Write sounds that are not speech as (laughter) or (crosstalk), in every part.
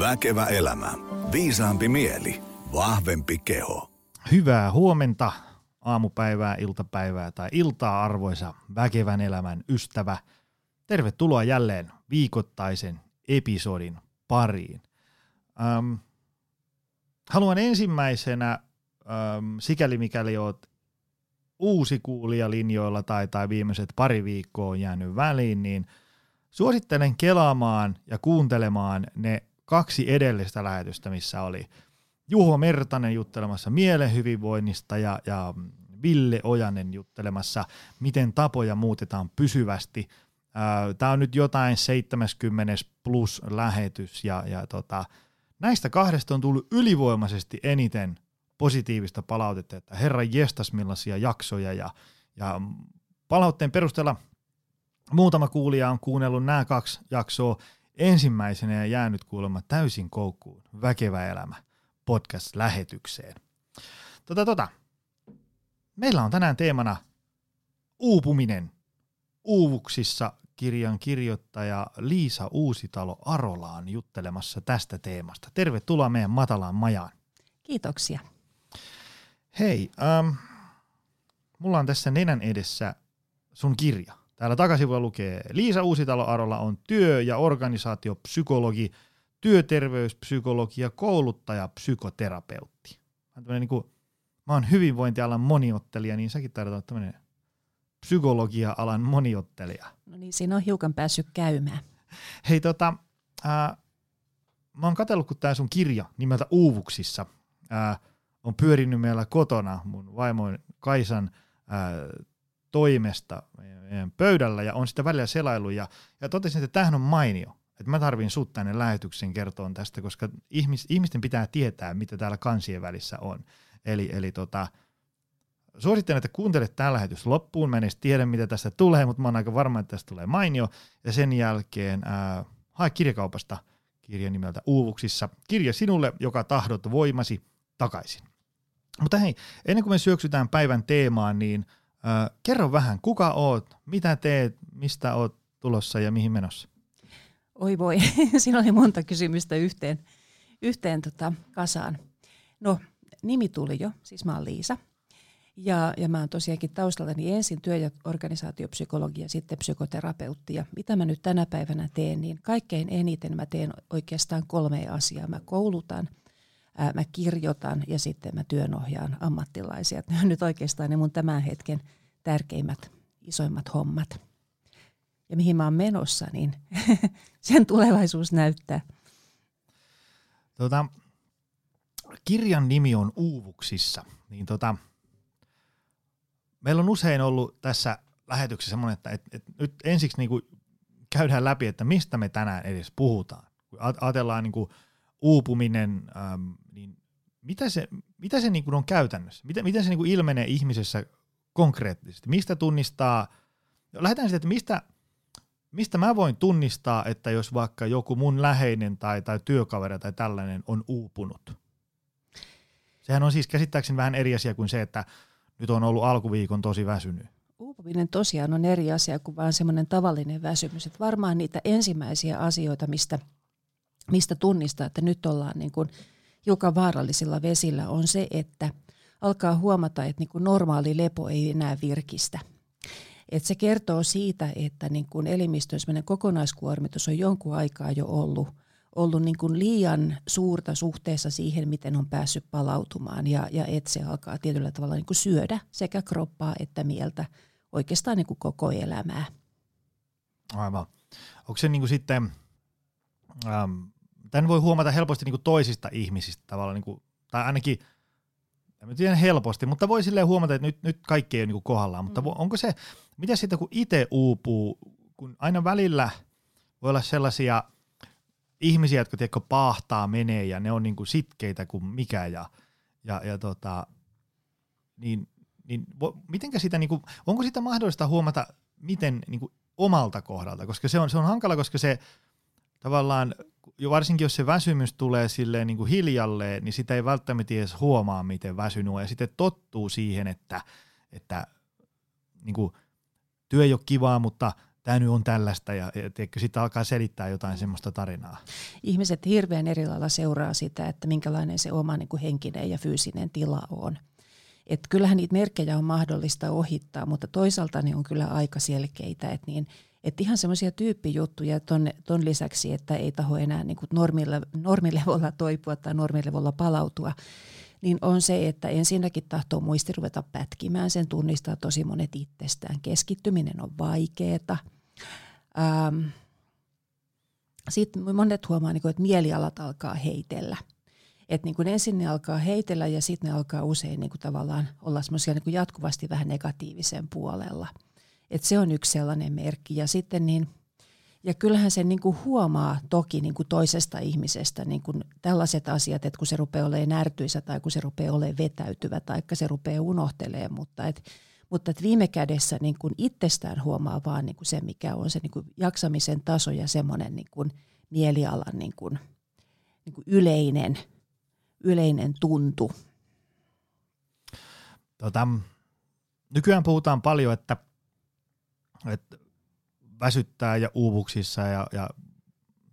Väkevä elämä. Viisaampi mieli. Vahvempi keho. Hyvää huomenta, aamupäivää, iltapäivää tai iltaa arvoisa väkevän elämän ystävä. Tervetuloa jälleen viikoittaisen episodin pariin. Ähm, haluan ensimmäisenä, ähm, sikäli mikäli oot uusi kuulija linjoilla tai, tai viimeiset pari viikkoa on jäänyt väliin, niin suosittelen kelaamaan ja kuuntelemaan ne kaksi edellistä lähetystä, missä oli Juho Mertanen juttelemassa mielen hyvinvoinnista ja, ja Ville Ojanen juttelemassa, miten tapoja muutetaan pysyvästi. Tämä on nyt jotain 70 plus lähetys ja, ja tota, näistä kahdesta on tullut ylivoimaisesti eniten positiivista palautetta, että herra jestas millaisia jaksoja ja, ja palautteen perusteella muutama kuulija on kuunnellut nämä kaksi jaksoa ensimmäisenä ja jäänyt kuulemma täysin koukkuun Väkevä elämä podcast-lähetykseen. Tota, tota. Meillä on tänään teemana uupuminen. Uuvuksissa kirjan kirjoittaja Liisa Uusitalo Arolaan juttelemassa tästä teemasta. Tervetuloa meidän matalaan majaan. Kiitoksia. Hei, ähm, mulla on tässä nenän edessä sun kirja. Täällä takasivulla lukee, Liisa Uusitalo Arola on työ- ja organisaatiopsykologi, työterveyspsykologi ja kouluttaja psykoterapeutti. Mä, niin kuin, mä oon hyvinvointialan moniottelija, niin säkin taidat olla tämmöinen psykologia-alan moniottelija. No niin, siinä on hiukan päässyt käymään. (laughs) Hei tota, ää, mä oon katsellut, kun tää sun kirja nimeltä Uuvuksissa ää, on pyörinyt meillä kotona mun vaimoin Kaisan ää, toimesta meidän pöydällä ja on sitä välillä selailu ja, ja totesin, että tämähän on mainio. Että mä tarvin sut tänne lähetyksen kertoon tästä, koska ihmis, ihmisten pitää tietää, mitä täällä kansien välissä on. Eli, eli tota, suosittelen, että kuuntelet tämä lähetys loppuun. Mä en edes tiedä, mitä tästä tulee, mutta mä oon aika varma, että tästä tulee mainio. Ja sen jälkeen ää, hae kirjakaupasta kirja nimeltä Uuvuksissa. Kirja sinulle, joka tahdot voimasi takaisin. Mutta hei, ennen kuin me syöksytään päivän teemaan, niin – Kerro vähän, kuka oot, mitä teet, mistä oot tulossa ja mihin menossa? Oi voi, (laughs) siinä oli monta kysymystä yhteen, yhteen tota, kasaan. No, nimi tuli jo, siis mä oon Liisa. Ja, ja mä oon tosiaankin taustaltani ensin työ- ja organisaatiopsykologia, sitten psykoterapeutti. Ja mitä mä nyt tänä päivänä teen, niin kaikkein eniten mä teen oikeastaan kolme asiaa. Mä koulutan – ää, mä kirjoitan ja sitten mä työnohjaan ammattilaisia. Ne on (laughs) nyt oikeastaan ne mun tämän hetken tärkeimmät, isoimmat hommat. Ja mihin mä oon menossa, niin (laughs) sen tulevaisuus näyttää. Tota, kirjan nimi on Uuvuksissa. Niin tota, meillä on usein ollut tässä lähetyksessä semmoinen, että et, et nyt ensiksi niinku käydään läpi, että mistä me tänään edes puhutaan. Ajatellaan niinku uupuminen, ähm, niin mitä se, mitä se niin kuin on käytännössä? Miten, miten se niin kuin ilmenee ihmisessä konkreettisesti? Mistä tunnistaa, lähdetään siitä, että mistä, mistä mä voin tunnistaa, että jos vaikka joku mun läheinen tai, tai työkaveri tai tällainen on uupunut? Sehän on siis käsittääkseni vähän eri asia kuin se, että nyt on ollut alkuviikon tosi väsynyt. Uupuminen tosiaan on eri asia kuin vaan semmoinen tavallinen väsymys. Että varmaan niitä ensimmäisiä asioita, mistä – mistä tunnistaa, että nyt ollaan niin kuin hiukan vaarallisilla vesillä, on se, että alkaa huomata, että niin kuin normaali lepo ei enää virkistä. Et se kertoo siitä, että niin kuin elimistön kokonaiskuormitus on jonkun aikaa jo ollut, ollut niin kuin liian suurta suhteessa siihen, miten on päässyt palautumaan. Ja, ja että se alkaa tietyllä tavalla niin kuin syödä sekä kroppaa että mieltä oikeastaan niin kuin koko elämää. Aivan. Onko se niin kuin sitten ähm, tämän voi huomata helposti niin kuin toisista ihmisistä tavallaan, niin kuin, tai ainakin, en tiedä helposti, mutta voi silleen huomata, että nyt, nyt kaikki ei ole niin kuin kohdallaan, mutta mm. onko se, mitä sitten kun itse uupuu, kun aina välillä voi olla sellaisia ihmisiä, jotka tiedätkö, paahtaa, menee ja ne on niin kuin sitkeitä kuin mikä ja, ja, ja tota, niin, niin mitenkä sitä, niin kuin, onko sitä mahdollista huomata, miten niin kuin omalta kohdalta, koska se on, se on hankala, koska se tavallaan, varsinkin jos se väsymys tulee silleen niin kuin hiljalleen, niin sitä ei välttämättä edes huomaa, miten väsynyt on, ja sitten tottuu siihen, että, että niin kuin, työ ei ole kivaa, mutta tämä nyt on tällaista ja, ja sitten alkaa selittää jotain semmoista tarinaa. Ihmiset hirveän eri lailla seuraa sitä, että minkälainen se oma niin kuin henkinen ja fyysinen tila on. Et kyllähän niitä merkkejä on mahdollista ohittaa, mutta toisaalta ne on kyllä aika selkeitä, että niin, et ihan semmoisia tyyppijuttuja ton, ton lisäksi, että ei taho enää niin kuin normille, normilevolla toipua tai normilevolla palautua, niin on se, että ensinnäkin tahtoo muisti ruveta pätkimään, sen tunnistaa tosi monet itsestään. Keskittyminen on vaikeaa. Ähm, sitten monet huomaa, niin että mielialat alkaa heitellä. Et niin kuin ensin ne alkaa heitellä ja sitten ne alkaa usein niin kuin tavallaan olla semmoisia niin jatkuvasti vähän negatiivisen puolella. Et se on yksi sellainen merkki. Ja sitten niin – ja kyllähän se niin kuin huomaa toki niin kuin toisesta ihmisestä niin kuin tällaiset asiat, että kun se rupeaa olemaan närtyisä tai kun se rupeaa olemaan vetäytyvä tai se rupeaa unohtelemaan, mutta et, mutta et viime kädessä niin kuin itsestään huomaa vaan niin kuin se, mikä on se niin kuin jaksamisen taso ja semmoinen niin kuin mielialan niin kuin, niin kuin yleinen, yleinen tuntu. Tota, nykyään puhutaan paljon, että, että väsyttää ja uuvuksissa ja, ja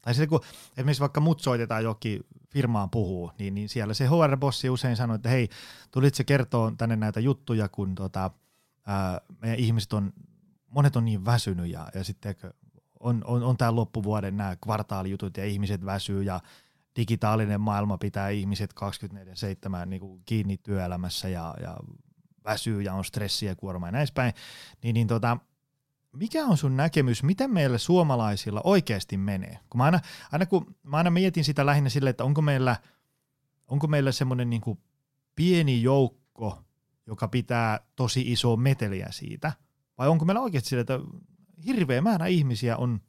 tai sitten kun esimerkiksi vaikka mut soitetaan jokin firmaan puhuu, niin, niin siellä se HR-bossi usein sanoo, että hei, tulit se kertoo tänne näitä juttuja, kun tota, ää, meidän ihmiset on, monet on niin väsynyt ja, ja sitten on, on, on tämä loppuvuoden nämä kvartaalijutut ja ihmiset väsyy ja digitaalinen maailma pitää ihmiset 24-7 niin kuin kiinni työelämässä ja, ja väsyy ja on stressiä, kuorma ja näin päin, niin, niin tota, mikä on sun näkemys, miten meille suomalaisilla oikeasti menee? Kun mä aina, aina kun mä aina mietin sitä lähinnä sille, että onko meillä, onko meillä semmoinen niin pieni joukko, joka pitää tosi iso meteliä siitä, vai onko meillä oikeasti sille, että hirveä määrä ihmisiä on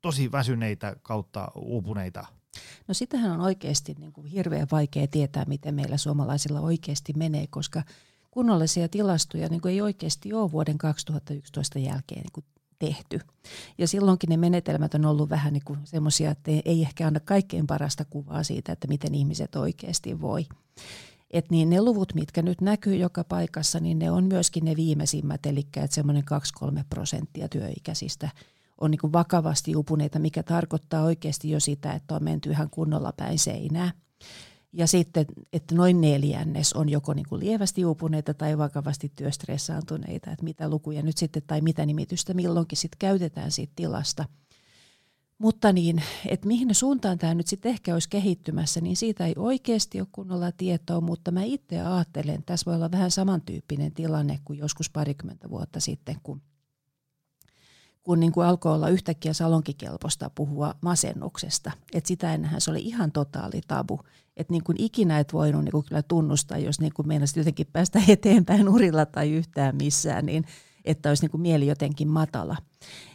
tosi väsyneitä kautta uupuneita? No sitähän on oikeasti niin kuin hirveän vaikea tietää, miten meillä suomalaisilla oikeasti menee, koska kunnollisia tilastoja niin kuin ei oikeasti ole vuoden 2011 jälkeen niin kuin tehty. Ja silloinkin ne menetelmät on ollut vähän niin semmoisia, että ei ehkä anna kaikkein parasta kuvaa siitä, että miten ihmiset oikeasti voi. Et niin ne luvut, mitkä nyt näkyy joka paikassa, niin ne on myöskin ne viimeisimmät, eli että semmoinen 2-3 prosenttia työikäisistä on niin kuin vakavasti upuneita, mikä tarkoittaa oikeasti jo sitä, että on menty ihan kunnolla päin seinää. Ja sitten, että noin neljännes on joko niin kuin lievästi uupuneita tai vakavasti työstressaantuneita, että mitä lukuja nyt sitten tai mitä nimitystä milloinkin sitten käytetään siitä tilasta. Mutta niin, että mihin suuntaan tämä nyt sitten ehkä olisi kehittymässä, niin siitä ei oikeasti ole kunnolla tietoa, mutta mä itse ajattelen, että tässä voi olla vähän samantyyppinen tilanne kuin joskus parikymmentä vuotta sitten, kun kun niin kuin alkoi olla yhtäkkiä salonkikelpoista puhua masennuksesta. Että sitä ennenhän se oli ihan totaali tabu. Että niin kuin ikinä et voinut niin kuin kyllä tunnustaa, jos niin kuin meinasit jotenkin päästä (laughs) eteenpäin urilla tai yhtään missään, niin että olisi niin kuin mieli jotenkin matala.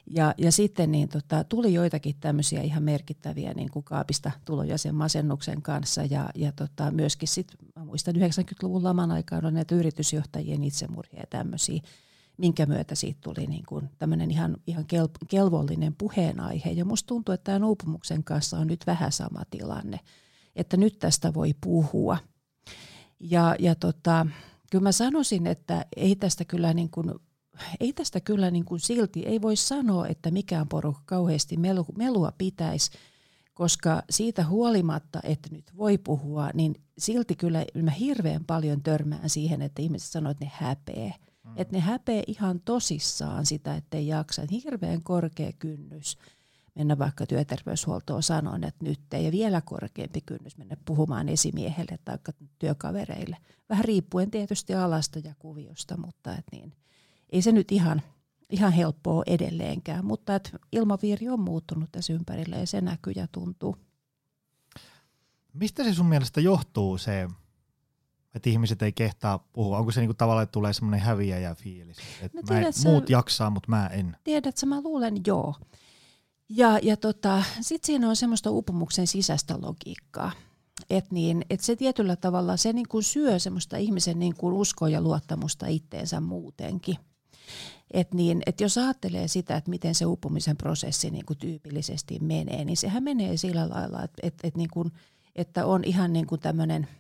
Ja, ja sitten niin tota, tuli joitakin tämmöisiä ihan merkittäviä niin kuin kaapista tuloja sen masennuksen kanssa. Ja, ja tota, myöskin sitten, muistan 90-luvun laman aikaan on näitä yritysjohtajien itsemurhia ja tämmöisiä minkä myötä siitä tuli niin kuin tämmöinen ihan, ihan kel, kelvollinen puheenaihe. Ja musta tuntuu, että tämän uupumuksen kanssa on nyt vähän sama tilanne, että nyt tästä voi puhua. Ja, ja tota, kyllä mä sanoisin, että ei tästä kyllä niin kuin ei tästä kyllä niin kuin silti, ei voi sanoa, että mikään porukka kauheasti melu, melua pitäisi, koska siitä huolimatta, että nyt voi puhua, niin silti kyllä mä hirveän paljon törmään siihen, että ihmiset sanoo, että ne häpeä. Mm. Että ne häpeä ihan tosissaan sitä, ettei jaksa. Et hirveän korkea kynnys mennä vaikka työterveyshuoltoon sanoen, että nyt ei. Ja vielä korkeampi kynnys mennä puhumaan esimiehelle tai työkavereille. Vähän riippuen tietysti alasta ja kuviosta, mutta et niin, ei se nyt ihan, ihan helppoa edelleenkään. Mutta et ilmaviiri on muuttunut tässä ympärillä ja se näkyy ja tuntuu. Mistä se sun mielestä johtuu se että ihmiset ei kehtaa puhua? Onko se niinku tavallaan, että tulee semmoinen häviäjä fiilis? Että no, tiedät, muut jaksaa, mutta mä en. Tiedätkö, mä luulen joo. Ja, ja tota, sitten siinä on semmoista upumuksen sisäistä logiikkaa. Että niin, et se tietyllä tavalla se niinku syö semmoista ihmisen niinku uskoa ja luottamusta itteensä muutenkin. Et niin, et jos ajattelee sitä, että miten se upumisen prosessi niinku tyypillisesti menee, niin sehän menee sillä lailla, että et, et niinku, että on ihan niinku tämmöinen –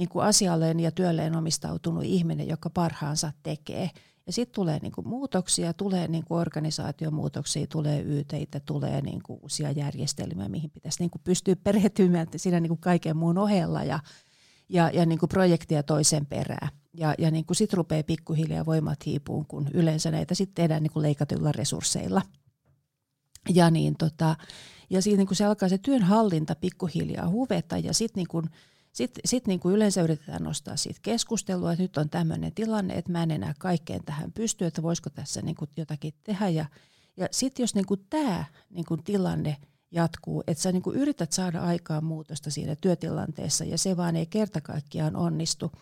niin kuin asialleen ja työlleen omistautunut ihminen, joka parhaansa tekee. Ja sitten tulee niinku muutoksia, tulee niinku organisaatiomuutoksia, tulee YTitä, tulee niinku uusia järjestelmiä, mihin pitäisi niinku pystyä perehtymään siinä niinku kaiken muun ohella ja, ja, ja niinku projektia toisen perään. Ja, ja niinku sitten rupeaa pikkuhiljaa voimat hiipuun, kun yleensä näitä sitten tehdään niinku leikatuilla resursseilla. Ja, niin tota, ja siinä niinku se alkaa se työnhallinta pikkuhiljaa huveta ja sitten niinku, sitten sit niin kuin yleensä yritetään nostaa siitä keskustelua, että nyt on tämmöinen tilanne, että mä en enää kaikkeen tähän pysty, että voisiko tässä niin kuin jotakin tehdä. Ja, ja sitten jos niin kuin tämä niin kuin tilanne jatkuu, että sä niin kuin yrität saada aikaan muutosta siinä työtilanteessa ja se vaan ei kerta kaikkiaan onnistu,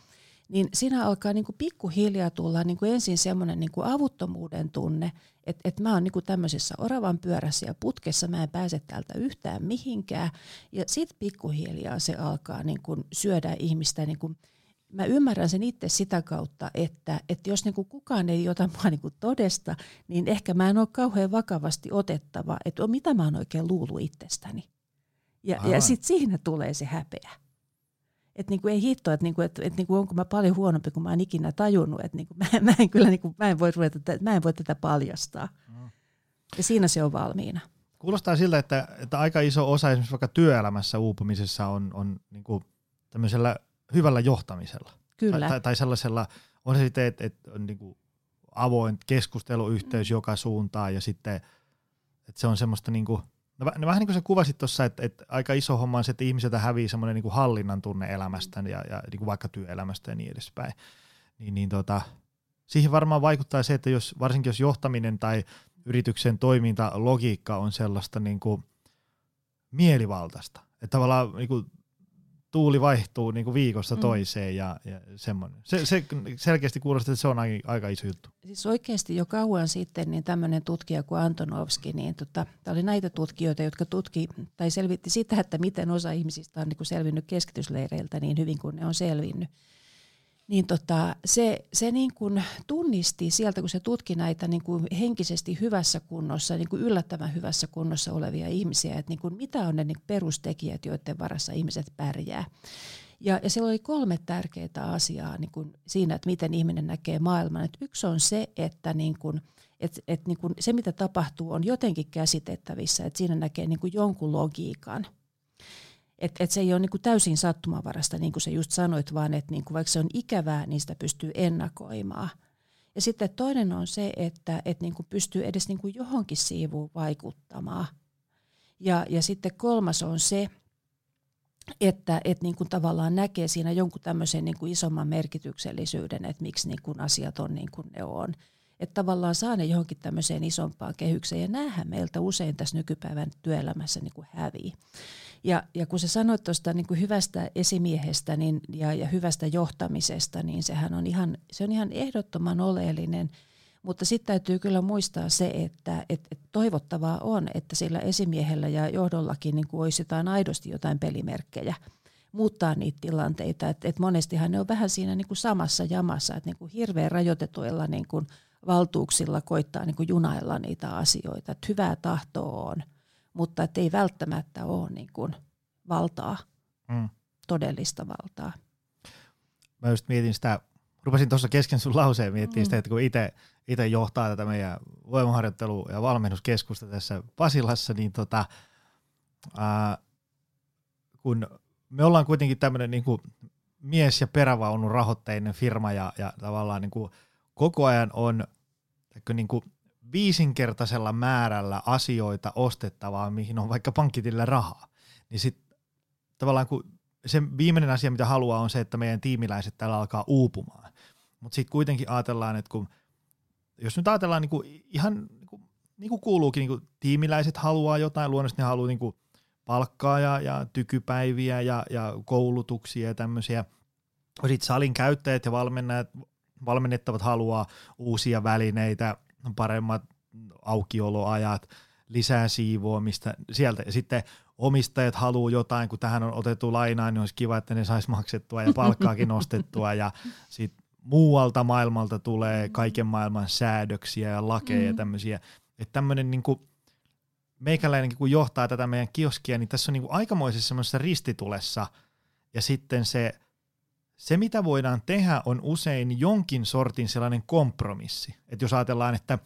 niin siinä alkaa niin kuin pikkuhiljaa tulla niin kuin ensin semmoinen niin avuttomuuden tunne, että, että mä oon niin kuin tämmöisessä oravan pyörässä ja putkessa, mä en pääse täältä yhtään mihinkään. Ja sitten pikkuhiljaa se alkaa niin kuin syödä ihmistä. Niin kuin, mä ymmärrän sen itse sitä kautta, että, että jos niin kuin kukaan ei ota mua niin kuin todesta, niin ehkä mä en ole kauhean vakavasti otettava, että mitä mä oon oikein luullut itsestäni. Ja, ja sitten siinä tulee se häpeä. Että niinku ei hitto, että niinku, et, et niinku onko mä paljon huonompi kuin mä oon ikinä tajunnut. Että niinku (laughs) mä, mä, en kyllä niinku, mä, en voi ruveta, mä en voi tätä paljastaa. Mm. Ja siinä se on valmiina. Kuulostaa siltä, että, että aika iso osa esimerkiksi vaikka työelämässä uupumisessa on, on niinku tämmöisellä hyvällä johtamisella. Kyllä. Tai, tai sellaisella, on se sitten, että, että on niinku avoin keskusteluyhteys mm. joka suuntaan ja sitten, että se on semmoista niinku – No, no vähän niin kuin sä kuvasit tuossa, että, että aika iso homma on se, että ihmiseltä hävii semmoinen niin hallinnan tunne elämästä ja, ja niin kuin vaikka työelämästä ja niin edespäin. Niin, niin tota, siihen varmaan vaikuttaa se, että jos, varsinkin jos johtaminen tai yrityksen toiminta, logiikka on sellaista niin kuin mielivaltaista, että tavallaan niin kuin tuuli vaihtuu niin kuin viikosta mm. toiseen ja, ja semmoinen. Se, se selkeästi kuulostaa, että se on aika, aika iso juttu. Siis oikeasti jo kauan sitten niin tämmöinen tutkija kuin Antonovski, niin tota, tämä oli näitä tutkijoita, jotka tutki tai selvitti sitä, että miten osa ihmisistä on niin kuin selvinnyt keskitysleireiltä niin hyvin kuin ne on selvinnyt niin tota, se, se niin kuin tunnisti sieltä, kun se tutki näitä niin kuin henkisesti hyvässä kunnossa, niin kuin yllättävän hyvässä kunnossa olevia ihmisiä, että niin kuin mitä on ne niin perustekijät, joiden varassa ihmiset pärjää. Ja, ja siellä oli kolme tärkeää asiaa niin kuin siinä, että miten ihminen näkee maailman. Et yksi on se, että niin kuin, et, et niin kuin se, mitä tapahtuu, on jotenkin käsitettävissä, että siinä näkee niin kuin jonkun logiikan – että et se ei ole niinku täysin sattumavarasta, niin kuin sä just sanoit, vaan että niinku vaikka se on ikävää, niin sitä pystyy ennakoimaan. Ja sitten toinen on se, että et niinku pystyy edes niinku johonkin siivuun vaikuttamaan. Ja, ja sitten kolmas on se, että et niinku tavallaan näkee siinä jonkun tämmöisen niinku isomman merkityksellisyyden, että miksi niinku asiat on niin kuin ne on. Että tavallaan saa ne johonkin tämmöiseen isompaan kehykseen. Ja näähän meiltä usein tässä nykypäivän työelämässä niinku hävii. Ja, ja kun sä sanoit tuosta niin kuin hyvästä esimiehestä niin, ja, ja hyvästä johtamisesta, niin sehän on ihan, se on ihan ehdottoman oleellinen. Mutta sitten täytyy kyllä muistaa se, että et, et toivottavaa on, että sillä esimiehellä ja johdollakin niin kuin olisi jotain aidosti jotain pelimerkkejä muuttaa niitä tilanteita. Et, et monestihan ne on vähän siinä niin kuin samassa jamassa, että niin kuin hirveän rajoitetuilla niin kuin valtuuksilla koittaa niin kuin junailla niitä asioita. Et hyvää tahtoa on – mutta että ei välttämättä ole niin kuin valtaa, mm. todellista valtaa. Mä just mietin sitä, rupesin tuossa kesken sun lauseen miettimään mm. sitä, että kun itse johtaa tätä meidän voimaharjoittelu- ja valmennuskeskusta tässä Pasilassa, niin tota, ää, kun me ollaan kuitenkin tämmöinen niin mies- ja perävaunun rahoitteinen firma ja, ja tavallaan niin kuin koko ajan on niin kuin viisinkertaisella määrällä asioita ostettavaa, mihin on vaikka pankkitillä rahaa, niin sitten tavallaan kun se viimeinen asia, mitä haluaa, on se, että meidän tiimiläiset täällä alkaa uupumaan. Mutta sitten kuitenkin ajatellaan, että kun, jos nyt ajatellaan niin kuin ihan niin kuin, niin kuin kuuluukin, niin kuin tiimiläiset haluaa jotain, luonnollisesti ne haluaa niin kuin palkkaa ja, ja tykypäiviä ja, ja koulutuksia ja tämmöisiä. Sitten salin käyttäjät ja valmennettavat haluaa uusia välineitä, paremmat aukioloajat, lisää siivoamista sieltä. Ja sitten omistajat haluaa jotain, kun tähän on otettu lainaa, niin olisi kiva, että ne saisi maksettua ja palkkaakin nostettua. Ja sitten muualta maailmalta tulee kaiken maailman säädöksiä ja lakeja ja mm. tämmöisiä. Että tämmöinen niin kuin, meikäläinenkin kun johtaa tätä meidän kioskia, niin tässä on niin kuin aikamoisessa semmoisessa ristitulessa ja sitten se, se, mitä voidaan tehdä, on usein jonkin sortin sellainen kompromissi. Että jos ajatellaan, että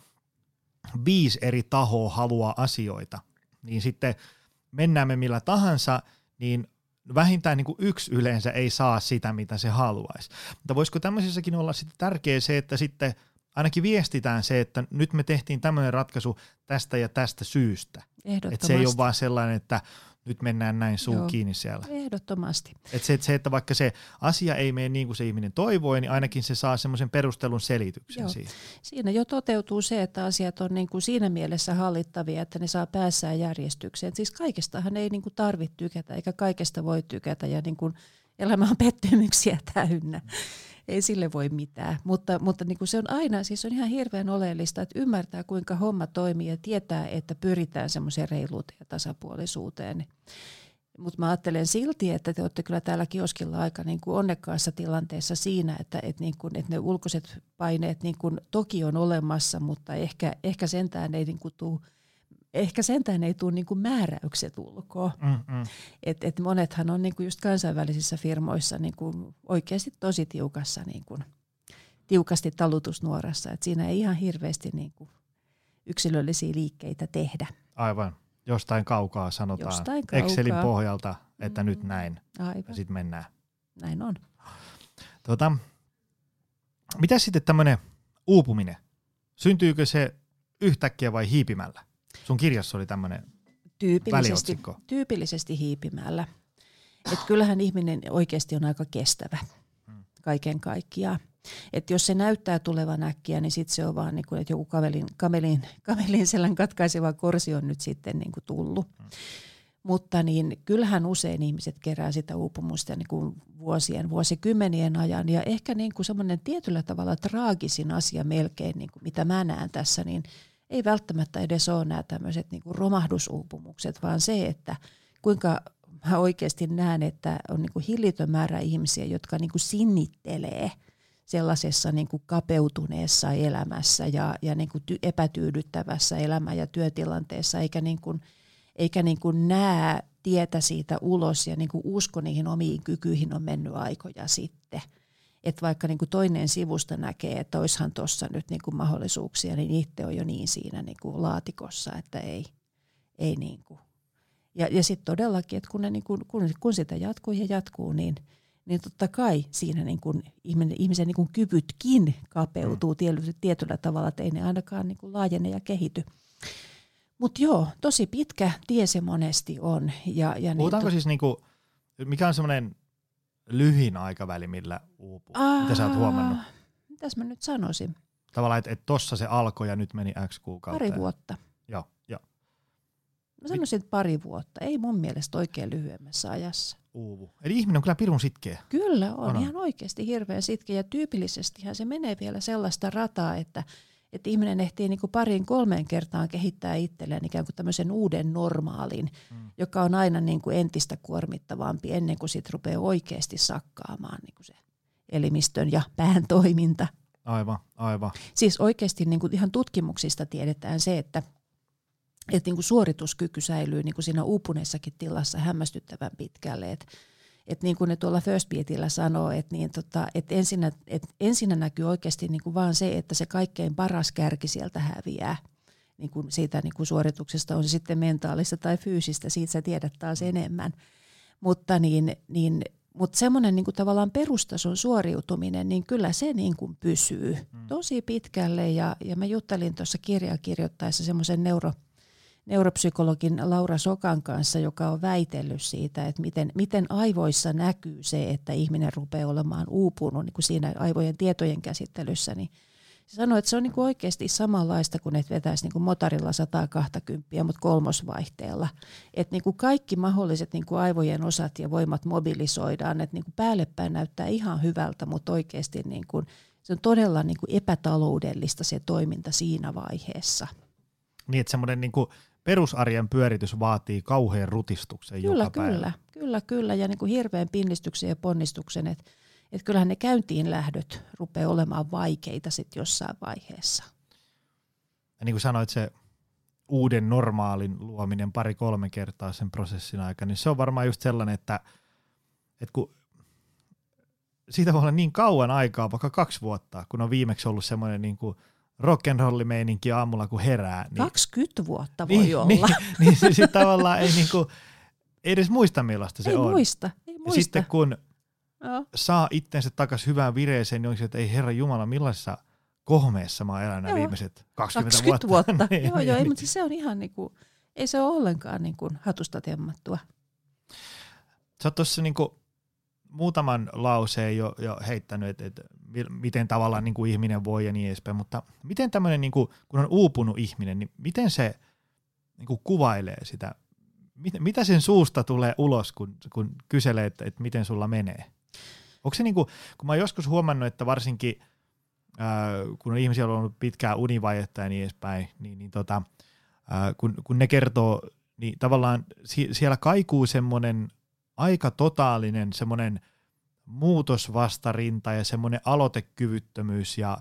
viisi eri tahoa haluaa asioita, niin sitten mennään me millä tahansa, niin vähintään niin kuin yksi yleensä ei saa sitä, mitä se haluaisi. Mutta voisiko tämmöisessäkin olla sitten tärkeää se, että sitten ainakin viestitään se, että nyt me tehtiin tämmöinen ratkaisu tästä ja tästä syystä. Että se ei ole vaan sellainen, että nyt mennään näin suu Joo, kiinni siellä. Ehdottomasti. Et se, että se, että vaikka se asia ei mene niin kuin se ihminen toivoi, niin ainakin se saa semmoisen perustelun selityksen Joo. siihen. Siinä jo toteutuu se, että asiat on niin kuin siinä mielessä hallittavia, että ne saa päässään järjestykseen. Siis kaikestahan ei niin kuin tarvitse tykätä, eikä kaikesta voi tykätä, ja niin kuin elämä on pettymyksiä täynnä. Mm ei sille voi mitään. Mutta, mutta niin kuin se on aina, siis on ihan hirveän oleellista, että ymmärtää kuinka homma toimii ja tietää, että pyritään semmoiseen reiluuteen ja tasapuolisuuteen. Mutta mä ajattelen silti, että te olette kyllä täällä kioskilla aika niin kuin onnekkaassa tilanteessa siinä, että, että, niin kuin, että ne ulkoiset paineet niin kuin toki on olemassa, mutta ehkä, ehkä sentään ei niin kuin tule ehkä sentään ei tule niinku määräykset ulkoa. Mm-hmm. Et, et monethan on niinku just kansainvälisissä firmoissa niinku oikeasti tosi tiukassa, niinku, tiukasti talutusnuorassa. Et siinä ei ihan hirveästi niinku yksilöllisiä liikkeitä tehdä. Aivan. Jostain kaukaa sanotaan Jostain kaukaa. Excelin pohjalta, että mm. nyt näin. Aivan. Ja sitten mennään. Näin on. Tota, mitä sitten tämmöinen uupuminen? Syntyykö se yhtäkkiä vai hiipimällä? Sun kirjassa oli tämmöinen tyypillisesti, tyypillisesti hiipimällä. Et kyllähän ihminen oikeasti on aika kestävä hmm. kaiken kaikkiaan. Et jos se näyttää tulevan äkkiä, niin sitten se on vaan niin kuin, että joku kamelin, kamelin, (laughs) kamelin selän katkaiseva korsi on nyt sitten niin kuin tullut. Hmm. Mutta niin kyllähän usein ihmiset kerää sitä uupumusta niin kuin vuosien, vuosikymmenien ajan. Ja ehkä niin kuin semmoinen tietyllä tavalla traagisin asia melkein, niin kuin mitä mä näen tässä, niin – ei välttämättä edes ole nämä tämmöiset niin kuin romahdusuupumukset, vaan se, että kuinka mä oikeasti näen, että on niin kuin hillitön määrä ihmisiä, jotka niin kuin sinnittelee sellaisessa niin kuin kapeutuneessa elämässä ja, ja niin kuin ty- epätyydyttävässä elämä- ja työtilanteessa, eikä, niin kuin, eikä niin kuin näe tietä siitä ulos ja niin kuin usko niihin omiin kykyihin on mennyt aikoja sitten – että vaikka niin kuin toinen sivusta näkee, että oishan tuossa nyt niin kuin mahdollisuuksia, niin itse on jo niin siinä niin kuin laatikossa, että ei, ei niin kuin. Ja, ja sitten todellakin, että kun, ne niin kuin, kun, kun sitä jatkuu ja jatkuu, niin, niin totta kai siinä niin kuin ihmisen, ihmisen niin kuin kyvytkin kapeutuu mm. tietyllä tavalla, että ei ne ainakaan niin kuin laajene ja kehity. Mutta joo, tosi pitkä tie se monesti on. Ja, ja Puhutaanko niin, siis, niinku, mikä on semmoinen lyhin aikaväli, millä uupuu? Aa, Mitä sä oot huomannut? Mitäs mä nyt sanoisin? Tavallaan, että et tossa se alkoi ja nyt meni X kuukautta. Pari vuotta. Joo, joo. Mä sanoisin, että pari vuotta. Ei mun mielestä oikein lyhyemmässä ajassa. Uuvu. Eli ihminen on kyllä pirun sitkeä. Kyllä on, on. ihan oikeasti hirveän sitkeä. Ja tyypillisestihän se menee vielä sellaista rataa, että – että ihminen ehtii niin kuin pariin kolmeen kertaan kehittää itselleen ikään kuin tämmöisen uuden normaalin, mm. joka on aina niin kuin entistä kuormittavampi ennen kuin sit rupeaa oikeasti sakkaamaan niin kuin se elimistön ja pään toiminta. Aivan, aivan. Siis oikeasti niin kuin ihan tutkimuksista tiedetään se, että että niin kuin suorituskyky säilyy niin kuin siinä uupuneessakin tilassa hämmästyttävän pitkälle. Että että niin kuin ne tuolla First Beatillä sanoo, että, niin tota, että ensinnä, että ensinnä näkyy oikeasti niin kuin vaan se, että se kaikkein paras kärki sieltä häviää niin kuin siitä niin kuin suorituksesta, on se sitten mentaalista tai fyysistä, siitä sä tiedät taas mm. enemmän. Mutta niin, niin mutta semmoinen niin tavallaan perustason suoriutuminen, niin kyllä se niin kuin pysyy mm. tosi pitkälle. Ja, ja mä juttelin tuossa kirjaa kirjoittaessa semmoisen neuro, neuropsykologin Laura Sokan kanssa, joka on väitellyt siitä, että miten, miten aivoissa näkyy se, että ihminen rupeaa olemaan uupunut niin kuin siinä aivojen tietojen käsittelyssä, niin se sanoi, että se on niin kuin oikeasti samanlaista kuin että vetäisi niin kuin motorilla 120, mutta kolmosvaihteella. Että niin kuin kaikki mahdolliset niin kuin aivojen osat ja voimat mobilisoidaan, että niin kuin päälle päin näyttää ihan hyvältä, mutta oikeasti niin kuin, se on todella niin kuin epätaloudellista se toiminta siinä vaiheessa. Niin, että semmoinen niin kuin perusarjen pyöritys vaatii kauhean rutistuksen kyllä, joka päivä. Kyllä, kyllä, kyllä, ja niin kuin hirveän pinnistyksen ja ponnistuksen, että et kyllähän ne käyntiin lähdöt rupeaa olemaan vaikeita sitten jossain vaiheessa. Ja niin kuin sanoit, se uuden normaalin luominen pari-kolme kertaa sen prosessin aikana, niin se on varmaan just sellainen, että, että kun siitä voi olla niin kauan aikaa, vaikka kaksi vuotta, kun on viimeksi ollut semmoinen niin kuin rock'n'rollimeininki aamulla, kun herää. Niin, 20 vuotta voi niin, olla. Niin, (laughs) niin se sitten tavallaan ei, niin kuin, ei edes muista millaista se ei on. Muista, ei muista. Ja sitten kun Joo. saa itsensä takaisin hyvään vireeseen, niin onko se, että ei herra Jumala, millaisessa kohmeessa mä oon elänyt Joo. viimeiset 20, 20 vuotta. vuotta. (laughs) niin, joo, joo, ei, niin. mutta siis se on ihan niin kuin, ei se ole ollenkaan niin kuin hatusta temmattua. Sä oot tuossa niinku muutaman lauseen jo, jo heittänyt, että et, miten tavallaan niinku ihminen voi ja niin edespäin, mutta miten tämmöinen, niinku, kun on uupunut ihminen, niin miten se niinku kuvailee sitä, mit, mitä sen suusta tulee ulos, kun, kun kyselee, että, että miten sulla menee? Onko se niinku, kun mä joskus huomannut, että varsinkin ää, kun on ihmisiä ollut pitkää univajetta ja niin edespäin, niin, niin tota, ää, kun, kun ne kertoo, niin tavallaan si- siellä kaikuu semmoinen aika totaalinen semmoinen muutosvastarinta ja semmoinen aloitekyvyttömyys ja,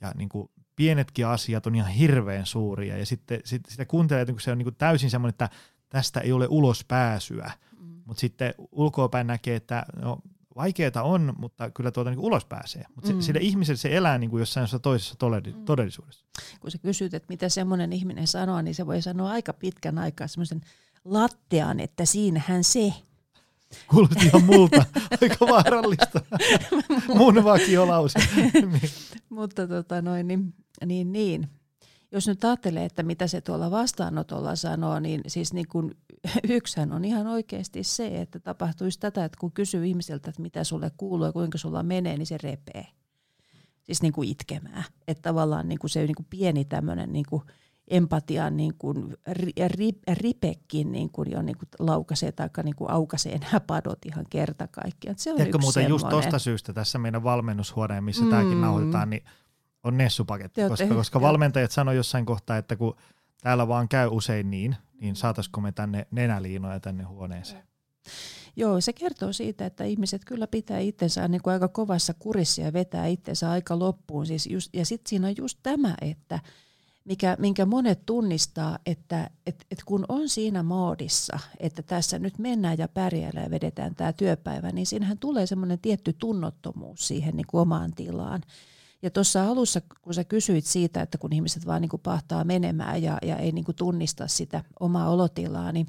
ja niin kuin pienetkin asiat on ihan hirveän suuria ja sitten sit, sitä kuuntelee, että se on niin kuin täysin semmoinen, että tästä ei ole ulospääsyä, Mm. mutta sitten ulkoapäin näkee, että no, vaikeaa on, mutta kyllä tuota niin kuin ulos pääsee. Mutta Mm. sille ihmiselle se elää niin kuin jossain jossain toisessa Mm. todellisuudessa. Kun sä kysyt, että mitä semmoinen ihminen sanoo, niin se voi sanoa aika pitkän aikaa semmoisen lattean, että siinähän se. Kuulosti ihan multa, (laughs) aika vaarallista. (laughs) Mun vakiolause. (laughs) Mutta tota noin, niin, niin, niin. Jos nyt ajattelee, että mitä se tuolla vastaanotolla sanoo, niin siis niin kuin yksihän on ihan oikeasti se, että tapahtuisi tätä, että kun kysyy ihmiseltä, että mitä sulle kuuluu ja kuinka sulla menee, niin se repee. Siis niin kuin itkemään. Että tavallaan niin kuin se niin kuin pieni tämmöinen niin kuin empatian niin kuin ri, ri, ripekin niin kuin jo niin kuin laukaisee tai niin kuin aukaisee nämä padot ihan kerta kaikkiaan. Se on Tiedätkö muuten just semmoinen. tuosta syystä tässä meidän valmennushuoneen, missä Mm. tämäkin nauhoitetaan, niin on Nessupaketti, Te koska, koska valmentajat sanoi jossain kohtaa, että kun täällä vaan käy usein niin, niin saataisiko me tänne nenäliinoja tänne huoneeseen. Joo, se kertoo siitä, että ihmiset kyllä pitää itsensä niin kuin aika kovassa kurissa ja vetää itsensä aika loppuun. Siis just, ja sitten siinä on just tämä, että mikä, minkä monet tunnistaa, että et, et kun on siinä moodissa, että tässä nyt mennään ja pärjäillään ja vedetään tämä työpäivä, niin siinähän tulee semmoinen tietty tunnottomuus siihen niin kuin omaan tilaan. Ja tuossa alussa, kun sä kysyit siitä, että kun ihmiset vaan niin kuin pahtaa menemään ja, ja ei niin kuin tunnista sitä omaa olotilaa, niin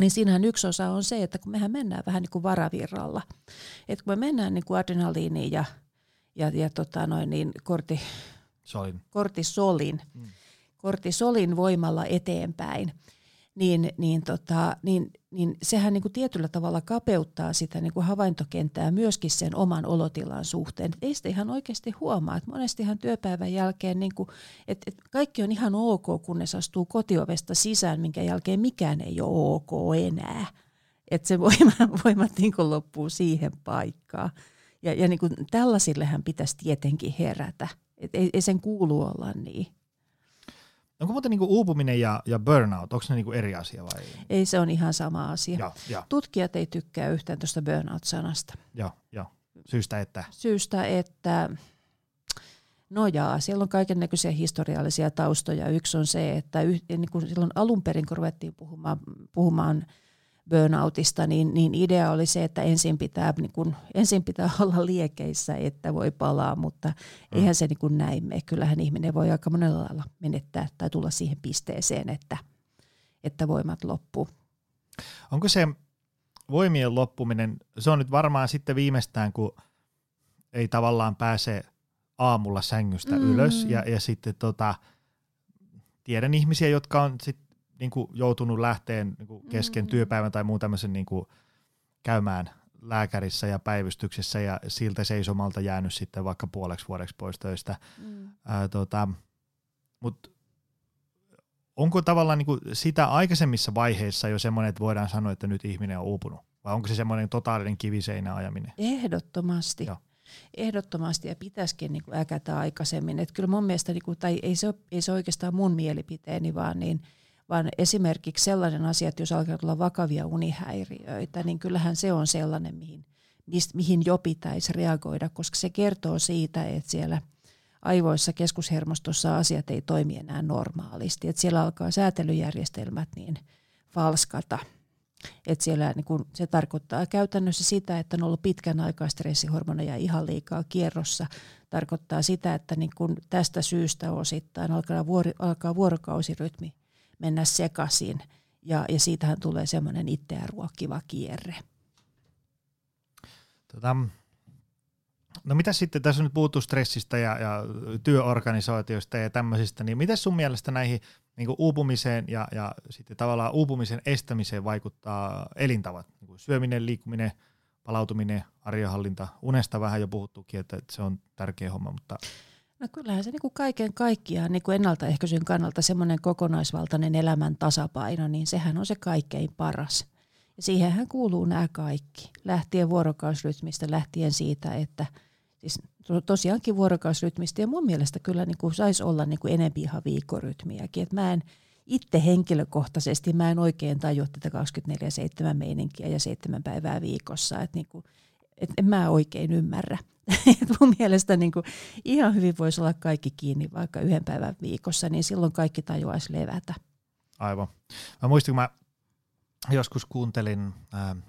niin siinähän yksi osa on se, että kun mehän mennään vähän niin kuin varavirralla. Että kun me mennään niin kuin adrenaliiniin ja, ja, ja tota noin niin korti, Solin. kortisolin, Mm. kortisolin voimalla eteenpäin, niin, niin, tota, niin, niin sehän niin kuin tietyllä tavalla kapeuttaa sitä niin kuin havaintokenttää myöskin sen oman olotilan suhteen. Et ei sitä ihan oikeasti huomaa. Et monestihan työpäivän jälkeen niin kuin, et, et kaikki on ihan ok, kunnes astuu kotiovesta sisään, minkä jälkeen mikään ei ole ok enää. Että se voima, (laughs) voimat niin kuin loppuu siihen paikkaan. Ja, ja niin kuin tällaisillehän pitäisi tietenkin herätä. Et ei, ei sen kuulu olla niin. Onko muuten niinku uupuminen ja, ja burnout, onko ne niinku eri asia vai? Ei se on ihan sama asia. Joo, joo, Tutkijat ei tykkää yhtään tuosta burnout-sanasta. joo, joo. Syystä, että Syystä, että no jaa, siellä on kaiken näköisiä historiallisia taustoja. Yksi on se, että yh, niin kun silloin alun perin, kun ruvettiin puhumaan, puhumaan burnoutista, niin, niin idea oli se, että ensin pitää, niin kun, ensin pitää (laughs) olla liekeissä, että voi palaa, mutta Mm. eihän se niin kuin näin mene. Kyllähän ihminen voi aika monella lailla menettää tai tulla siihen pisteeseen, että, että voimat loppuu. onko se voimien loppuminen, se on nyt varmaan sitten viimeistään, kun ei tavallaan pääse aamulla sängystä mm. ylös ja, ja sitten tota, tiedän ihmisiä, jotka on sit niinku joutunut lähteen niinku kesken Mm. työpäivän tai muun tämmöisen niinku käymään lääkärissä ja päivystyksessä ja siltä seisomalta jäänyt sitten vaikka puoleksi vuodeksi pois töistä. Mm. Ää, tota, mut onko tavallaan niinku sitä aikaisemmissa vaiheissa jo semmoinen, että voidaan sanoa, että nyt ihminen on uupunut? Vai onko se semmoinen totaalinen kiviseinä ajaminen? Ehdottomasti. Joo. Ehdottomasti ja pitäisikin niin kuin äkätä aikaisemmin. Et kyllä mun mielestä, niin kuin, tai ei se, ole, ei se oikeastaan mun mielipiteeni, vaan, niin, vaan esimerkiksi sellainen asia, että jos alkaa tulla vakavia unihäiriöitä, niin kyllähän se on sellainen, mihin, mihin jo pitäisi reagoida, koska se kertoo siitä, että siellä aivoissa, keskushermostossa asiat ei toimi enää normaalisti. Että siellä alkaa säätelyjärjestelmät niin falskata. Et siellä niin kun, se tarkoittaa käytännössä sitä, että on ollut pitkän aikaa stressihormoneja ihan liikaa kierrossa. Tarkoittaa sitä, että niin kun tästä syystä osittain alkaa, vuori, alkaa vuorokausirytmi mennä sekaisin. Ja, ja siitähän tulee semmoinen itseään ruokkiva kierre. Tota, no mitä sitten, tässä on nyt puhuttu stressistä ja, ja työorganisaatioista ja tämmöisistä, niin miten sun mielestä näihin niin uupumiseen ja, ja sitten tavallaan uupumisen estämiseen vaikuttaa elintavat, niin syöminen, liikkuminen, palautuminen, arjenhallinta, unesta vähän jo puhuttukin, että, että se on tärkeä homma, mutta No kyllähän se niin kaiken kaikkiaan niin ennaltaehkäisyn kannalta semmoinen kokonaisvaltainen elämän tasapaino, niin sehän on se kaikkein paras. Ja siihenhän kuuluu nämä kaikki, lähtien vuorokausrytmistä, lähtien siitä, että siis tosiaankin vuorokausrytmistä ja mun mielestä kyllä niin kuin saisi olla niin kuin enempi ihan viikkorytmiäkin. Et mä en itse henkilökohtaisesti, mä en oikein tajua tätä 24-7 meininkiä ja seitsemän päivää viikossa, että niin kuin, et en mä oikein ymmärrä. (laughs) Et mun mielestä niin kuin ihan hyvin voisi olla kaikki kiinni vaikka yhden päivän viikossa, niin silloin kaikki tajuaisi levätä. Aivan. Mä muistin, kun mä joskus kuuntelin,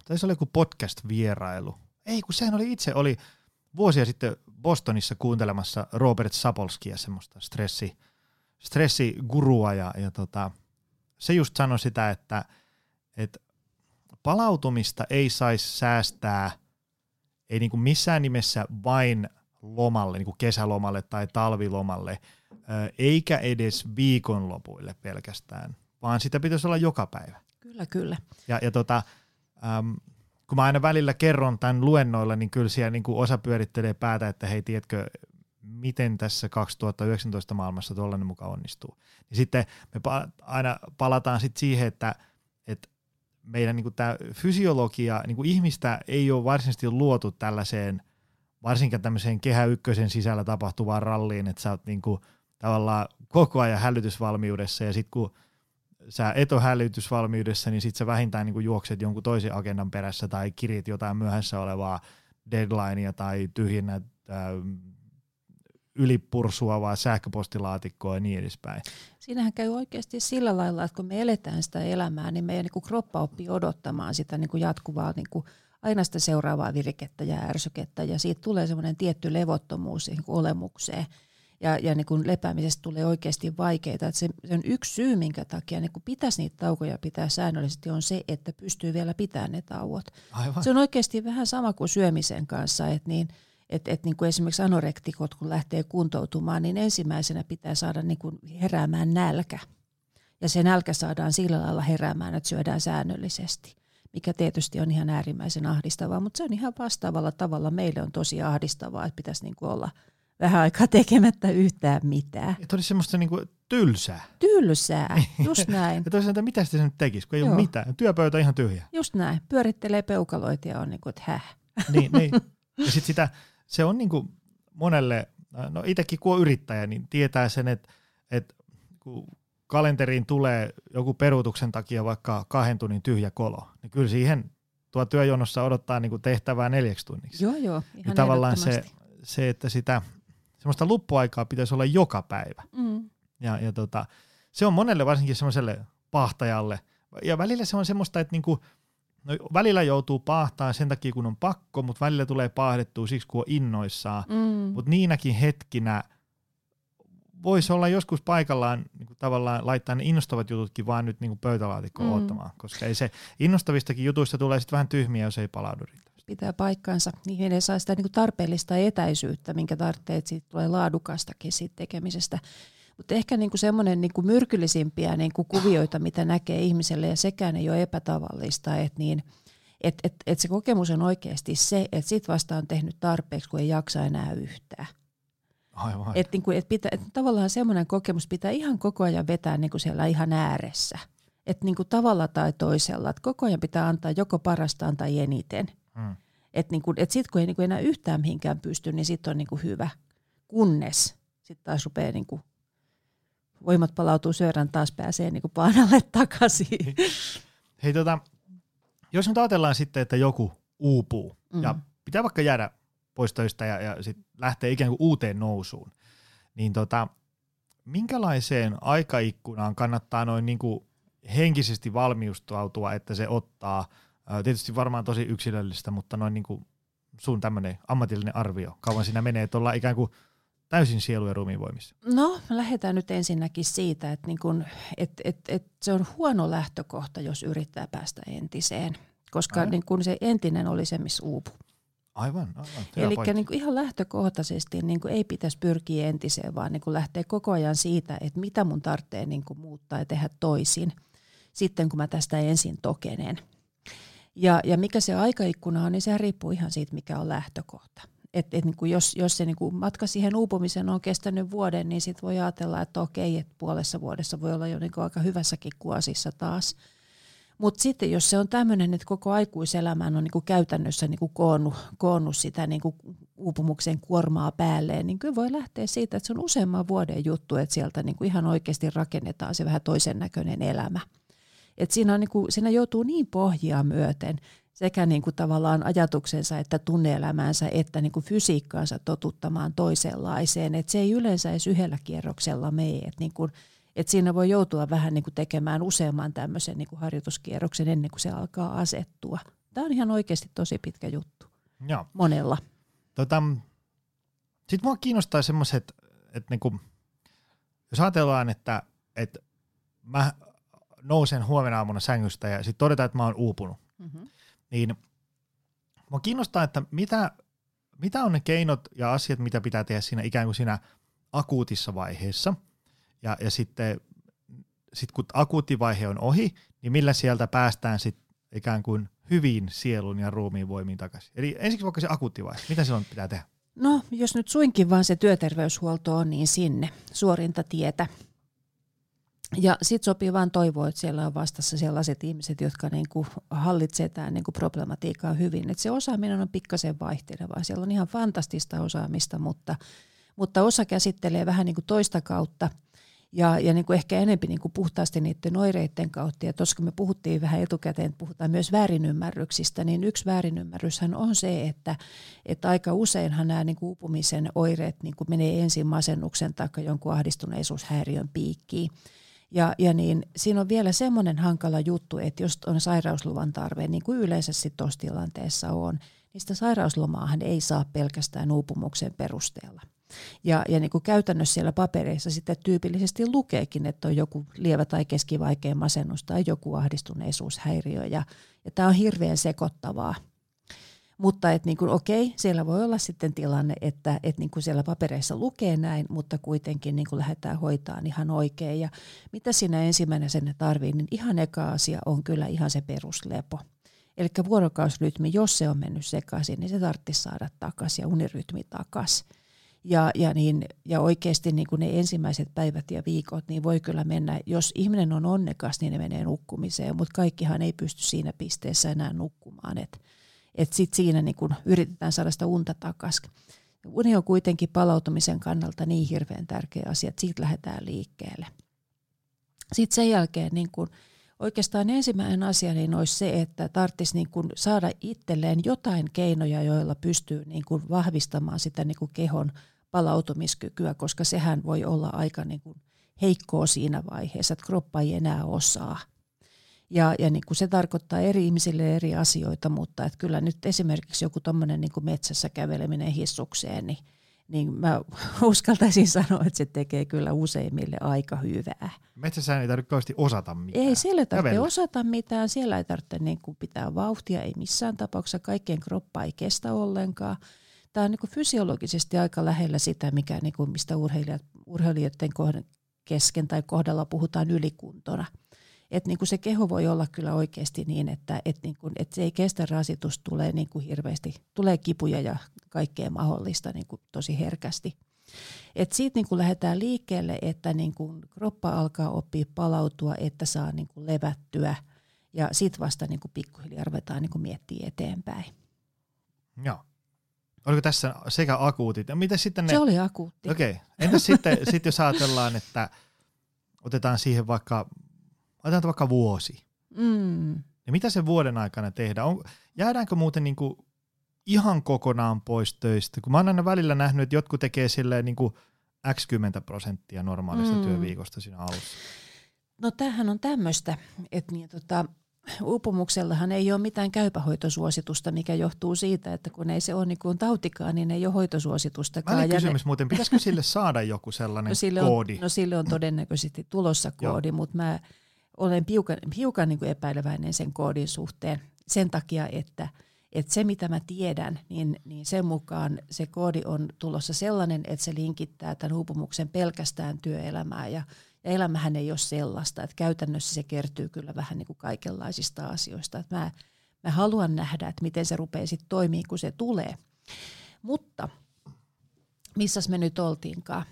tai se oli joku podcast-vierailu. Ei, kun sehän oli itse, oli vuosia sitten Bostonissa kuuntelemassa Robert Sapolskia, semmoista stressi, stressigurua, ja, ja tota, se just sanoi sitä, että, että palautumista ei saisi säästää – ei niin kuin missään nimessä vain lomalle, niin kuin kesälomalle tai talvilomalle, eikä edes viikonlopuille pelkästään, vaan sitä pitäisi olla joka päivä. Kyllä, kyllä. Ja, ja tota, äm, kun mä aina välillä kerron tämän luennoilla, niin kyllä siellä niin kuin osa pyörittelee päätä, että hei, tiedätkö, miten tässä 2019 maailmassa tuollainen mukaan onnistuu. Niin sitten me pa- aina palataan sitten siihen, että, että meidän niin tämä fysiologia, niin kuin ihmistä ei ole varsinaisesti luotu tällaiseen, varsinkaan tämmöiseen kehä ykkösen sisällä tapahtuvaan ralliin, että sä oot niin kuin, tavallaan koko ajan hälytysvalmiudessa ja sitten kun sä et ole hälytysvalmiudessa, niin sitten sä vähintään niin kuin juokset jonkun toisen agendan perässä tai kirjit jotain myöhässä olevaa deadlinea tai tyhjennät äh, ylipursuavaa sähköpostilaatikkoa ja niin edespäin. Siinähän käy oikeasti sillä lailla, että kun me eletään sitä elämää, niin meidän niin kroppa oppii odottamaan sitä niin kuin jatkuvaa niin kuin aina sitä seuraavaa virikettä ja ärsykettä, ja siitä tulee semmoinen tietty levottomuus niin kuin olemukseen. Ja, ja niin kuin lepäämisestä tulee oikeasti vaikeita. Että se, se on yksi syy, minkä takia niin kuin pitäisi niitä taukoja pitää säännöllisesti, on se, että pystyy vielä pitämään ne tauot. Aivan. Se on oikeasti vähän sama kuin syömisen kanssa, että niin – että et niin kuin esimerkiksi anorektikot, kun lähtee kuntoutumaan, niin ensimmäisenä pitää saada niin kuin heräämään nälkä. Ja se nälkä saadaan sillä lailla heräämään, että syödään säännöllisesti, mikä tietysti on ihan äärimmäisen ahdistavaa, mutta se on ihan vastaavalla tavalla. Meille on tosi ahdistavaa, että pitäisi niin kuin olla vähän aikaa tekemättä yhtään mitään. Että olisi semmoista niin kuin tylsää. Tylsää, (laughs) just näin. ja toisaalta, mitä se nyt tekisi, kun ei Joo. ole mitään. Työpöytä ihan tyhjä. Just näin. Pyörittelee peukaloita ja on niin kuin, että häh. niin, niin. Ja sitten sitä se on niin kuin monelle, no itsekin kun on yrittäjä, niin tietää sen, että, että kun kalenteriin tulee joku peruutuksen takia vaikka kahden tunnin tyhjä kolo, niin kyllä siihen tuo työjonossa odottaa niin kuin tehtävää neljäksi tunniksi. Joo, joo, ihan ja tavallaan se, se, että sitä semmoista luppuaikaa pitäisi olla joka päivä. Mm. Ja, ja tota, se on monelle varsinkin semmoiselle pahtajalle, ja välillä se on semmoista, että niinku, No, välillä joutuu pahtaan sen takia, kun on pakko, mutta välillä tulee paahdettua siksi, kun on innoissaan. Mm. Mutta niinäkin hetkinä voisi olla joskus paikallaan niin kuin tavallaan laittaa ne innostavat jututkin vaan nyt niin kuin pöytälaatikkoon mm. ottamaan, koska ei se innostavistakin jutuista tulee sitten vähän tyhmiä, jos ei palaudu riittävästi. Pitää paikkansa. Niihin ei saa sitä niin kuin tarpeellista etäisyyttä, minkä tarvitsee, että siitä tulee laadukastakin siitä tekemisestä. Mutta ehkä niinku semmoinen niinku myrkyllisimpiä niinku kuvioita, mitä näkee ihmiselle, ja sekään ei ole epätavallista, että niin, et, et, et se kokemus on oikeasti se, että sit vasta on tehnyt tarpeeksi, kun ei jaksa enää yhtään. Aivan. Et, niin kuin, et pitä, et tavallaan semmoinen kokemus pitää ihan koko ajan vetää niin kuin siellä ihan ääressä. Että niin kuin tavalla tai toisella, että koko ajan pitää antaa joko parastaan tai eniten. Hmm. Että niin et sitten kun ei niin kuin enää yhtään mihinkään pysty, niin sitten on niin kuin hyvä. Kunnes sitten taas rupeaa niin kuin voimat palautuu syörän, taas pääsee (laughs) niin paanalle takaisin. Hei tota, jos nyt ajatellaan sitten, että joku uupuu mm. ja pitää vaikka jäädä pois töistä ja, ja sit lähtee ikään kuin uuteen nousuun, niin tota, minkälaiseen aikaikkunaan kannattaa noin niin kuin henkisesti valmiustautua, että se ottaa, tietysti varmaan tosi yksilöllistä, mutta noin niin kuin sun tämmöinen ammatillinen arvio, kauan siinä menee, että ollaan ikään kuin täysin sielu- ja ruumiinvoimissa? No, lähdetään nyt ensinnäkin siitä, että, niin kun, et, et, et se on huono lähtökohta, jos yrittää päästä entiseen, koska niin kun se entinen oli se, missä uupu. Aivan, aivan. Eli niin ihan lähtökohtaisesti niin kuin ei pitäisi pyrkiä entiseen, vaan niin kuin lähteä koko ajan siitä, että mitä mun tarvitsee niin muuttaa ja tehdä toisin sitten, kun mä tästä ensin tokenen. Ja, ja mikä se aikaikkuna on, niin se riippuu ihan siitä, mikä on lähtökohta. Et, et niin kuin jos, jos se niin kuin matka siihen uupumiseen on kestänyt vuoden, niin sitten voi ajatella, että okei, että puolessa vuodessa voi olla jo niin kuin aika hyvässäkin kuosissa taas. Mutta sitten jos se on tämmöinen, että koko aikuiselämän on niin kuin käytännössä niin kuin koonnut, koonnut sitä niin kuin uupumuksen kuormaa päälleen, niin kyllä voi lähteä siitä, että se on useamman vuoden juttu, että sieltä niin kuin ihan oikeasti rakennetaan se vähän toisen näköinen elämä. Et siinä, on niin kuin, siinä joutuu niin pohjia myöten sekä niin kuin tavallaan ajatuksensa että tunneelämänsä että niin kuin fysiikkaansa totuttamaan toisenlaiseen. Et se ei yleensä edes yhdellä kierroksella mene. Et niin kuin, et siinä voi joutua vähän niin kuin tekemään useamman tämmöisen niin kuin harjoituskierroksen ennen kuin se alkaa asettua. Tämä on ihan oikeasti tosi pitkä juttu Joo. monella. Tota, Sitten mua kiinnostaa semmoiset, että niinku, jos ajatellaan, että, että mä nousen huomenna aamuna sängystä ja sitten todetaan, että mä oon uupunut, mm-hmm. Niin mua kiinnostaa, että mitä, mitä on ne keinot ja asiat, mitä pitää tehdä siinä ikään kuin siinä akuutissa vaiheessa. Ja, ja sitten sit kun akuutti vaihe on ohi, niin millä sieltä päästään sitten ikään kuin hyvin sielun ja ruumiin voimiin takaisin. Eli ensiksi vaikka se akuutti vaihe, mitä silloin pitää tehdä? No, jos nyt suinkin vaan se työterveyshuolto on, niin sinne suorinta tietä ja sitten sopii vaan toivoa, että siellä on vastassa sellaiset ihmiset, jotka niinku hallitsevat tämän niinku problematiikkaa hyvin. Et se osaaminen on pikkasen vaihtelevaa. Siellä on ihan fantastista osaamista, mutta, mutta osa käsittelee vähän niinku toista kautta ja, ja niinku ehkä enemmän niinku puhtaasti niiden oireiden kautta. Ja koska me puhuttiin vähän etukäteen, että puhutaan myös väärinymmärryksistä, niin yksi väärinymmärryshän on se, että, että aika useinhan nämä niinku upumisen oireet niinku menee ensin masennuksen tai jonkun ahdistuneisuushäiriön piikkiin. Ja, ja niin, siinä on vielä semmoinen hankala juttu, että jos on sairausluvan tarve, niin kuin yleensä tuossa tilanteessa on, niin sitä sairauslomaahan ei saa pelkästään uupumuksen perusteella. Ja, ja niin kuin käytännössä siellä papereissa sitten tyypillisesti lukeekin, että on joku lievä tai keskivaikea masennus tai joku ahdistuneisuushäiriö. Ja, ja tämä on hirveän sekoittavaa. Mutta että niin kuin, okei, siellä voi olla sitten tilanne, että, että niin kuin siellä papereissa lukee näin, mutta kuitenkin niin kuin lähdetään hoitaan ihan oikein. Ja mitä siinä ensimmäisenä sen tarvii, niin ihan eka asia on kyllä ihan se peruslepo. Eli vuorokausrytmi, jos se on mennyt sekaisin, niin se tarvitsisi saada takaisin ja unirytmi takaisin. Ja, ja, niin, ja oikeasti niin kuin ne ensimmäiset päivät ja viikot, niin voi kyllä mennä, jos ihminen on onnekas, niin ne menee nukkumiseen, mutta kaikkihan ei pysty siinä pisteessä enää nukkumaan. Että että sitten siinä niin kun yritetään saada sitä unta takaisin. Uni on kuitenkin palautumisen kannalta niin hirveän tärkeä asia, että siitä lähdetään liikkeelle. Sitten sen jälkeen niin kun, oikeastaan ensimmäinen asia niin olisi se, että tarvitsisi niin kun saada itselleen jotain keinoja, joilla pystyy niin kun vahvistamaan sitä niin kun kehon palautumiskykyä, koska sehän voi olla aika niin kun heikkoa siinä vaiheessa, että kroppa ei enää osaa ja, ja niin kuin se tarkoittaa eri ihmisille eri asioita, mutta että kyllä nyt esimerkiksi joku tuommoinen niin metsässä käveleminen hissukseen, niin, niin mä (laughs) uskaltaisin sanoa, että se tekee kyllä useimmille aika hyvää. Metsässä ei tarvitse kauheasti osata mitään. Ei siellä ei tarvitse Kävellä. osata mitään, siellä ei tarvitse niin kuin pitää vauhtia, ei missään tapauksessa, kaikkien kroppa ei kestä ollenkaan. Tämä on niin kuin fysiologisesti aika lähellä sitä, mikä, niin kuin mistä urheilijat, urheilijoiden kesken tai kohdalla puhutaan ylikuntona – että niin kuin se keho voi olla kyllä oikeasti niin, että et niin kuin, et se ei kestä rasitus, tulee niin kuin hirveästi, tulee kipuja ja kaikkea mahdollista niin kuin tosi herkästi. Et siitä niin kuin lähdetään liikkeelle, että niin kuin kroppa alkaa oppia palautua, että saa niin kuin levättyä ja sitten vasta niin kuin pikkuhiljaa ruvetaan niin kuin miettiä eteenpäin. Joo. Oliko tässä sekä akuutit? Mitä sitten ne... Se oli akuutti. Okei. Okay. Entäs sitten, sit jos ajatellaan, että otetaan siihen vaikka otetaan vaikka vuosi. Mm. Ja mitä se vuoden aikana tehdään? On, jäädäänkö muuten niin kuin ihan kokonaan pois töistä? Kun mä oon aina välillä nähnyt, että jotkut tekee silleen niin kuin x 10 prosenttia normaalista mm. työviikosta siinä alussa. no tämähän on tämmöistä, että niin, tota, uupumuksellahan ei ole mitään käypähoitosuositusta, mikä johtuu siitä, että kun ei se ole niin kuin tautikaan, niin ei ole hoitosuositustakaan. Välin kysymys ne... muuten, pitäisikö sille saada joku sellainen (laughs) no sille koodi? On, no sille on todennäköisesti tulossa koodi, mutta mä olen hiukan, hiukan niin kuin epäileväinen sen koodin suhteen sen takia, että, että se mitä mä tiedän, niin, niin sen mukaan se koodi on tulossa sellainen, että se linkittää tämän uupumuksen pelkästään työelämään ja ja elämähän ei ole sellaista, että käytännössä se kertyy kyllä vähän niin kuin kaikenlaisista asioista. Että mä, mä haluan nähdä, että miten se rupeaa sitten toimii, kun se tulee. Mutta missä me nyt oltiinkaan?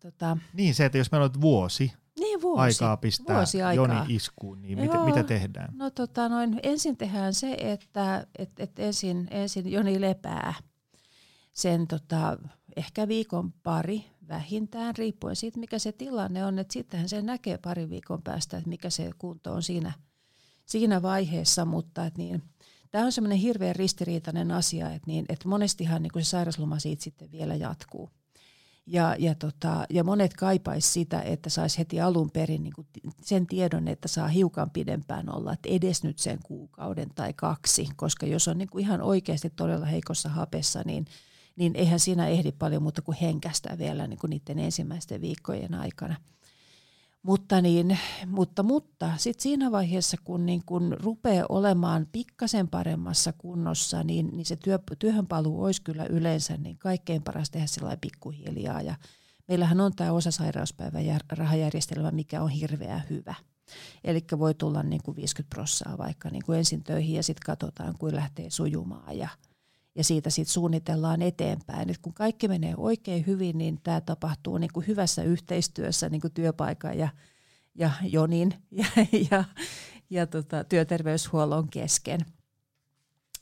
Tota, niin se, että jos meillä on vuosi, niin, vuosi aikaa pistää vuosi aikaa. Joni iskuun, niin mitä, mitä tehdään? No tota noin, ensin tehdään se, että et, et ensin, ensin Joni lepää sen tota, ehkä viikon pari vähintään, riippuen siitä, mikä se tilanne on. Että sittenhän se näkee parin viikon päästä, että mikä se kunto on siinä, siinä vaiheessa, mutta että niin, tämä on semmoinen hirveän ristiriitainen asia, että, niin, että monestihan niin se sairasloma siitä sitten vielä jatkuu. Ja, ja, tota, ja monet kaipaisi sitä, että saisi heti alun perin niin kuin sen tiedon, että saa hiukan pidempään olla, että edes nyt sen kuukauden tai kaksi, koska jos on niin kuin ihan oikeasti todella heikossa hapessa, niin – niin eihän siinä ehdi paljon muuta kuin henkästä vielä niin kuin niiden ensimmäisten viikkojen aikana. Mutta, niin, mutta, mutta sitten siinä vaiheessa, kun, niin kun rupeaa olemaan pikkasen paremmassa kunnossa, niin, niin se työ, työhönpaluu olisi kyllä yleensä niin kaikkein paras tehdä sellainen pikkuhiljaa. Ja meillähän on tämä osasairauspäivärahajärjestelmä, mikä on hirveän hyvä. Eli voi tulla niin kuin 50 prossaa vaikka niin kuin ensin töihin ja sitten katsotaan, kuin lähtee sujumaan ja – ja siitä sitten suunnitellaan eteenpäin. Et kun kaikki menee oikein hyvin, niin tämä tapahtuu niin kuin hyvässä yhteistyössä niin kuin työpaikan ja, ja Jonin (laughs) ja, ja, ja tota, työterveyshuollon kesken.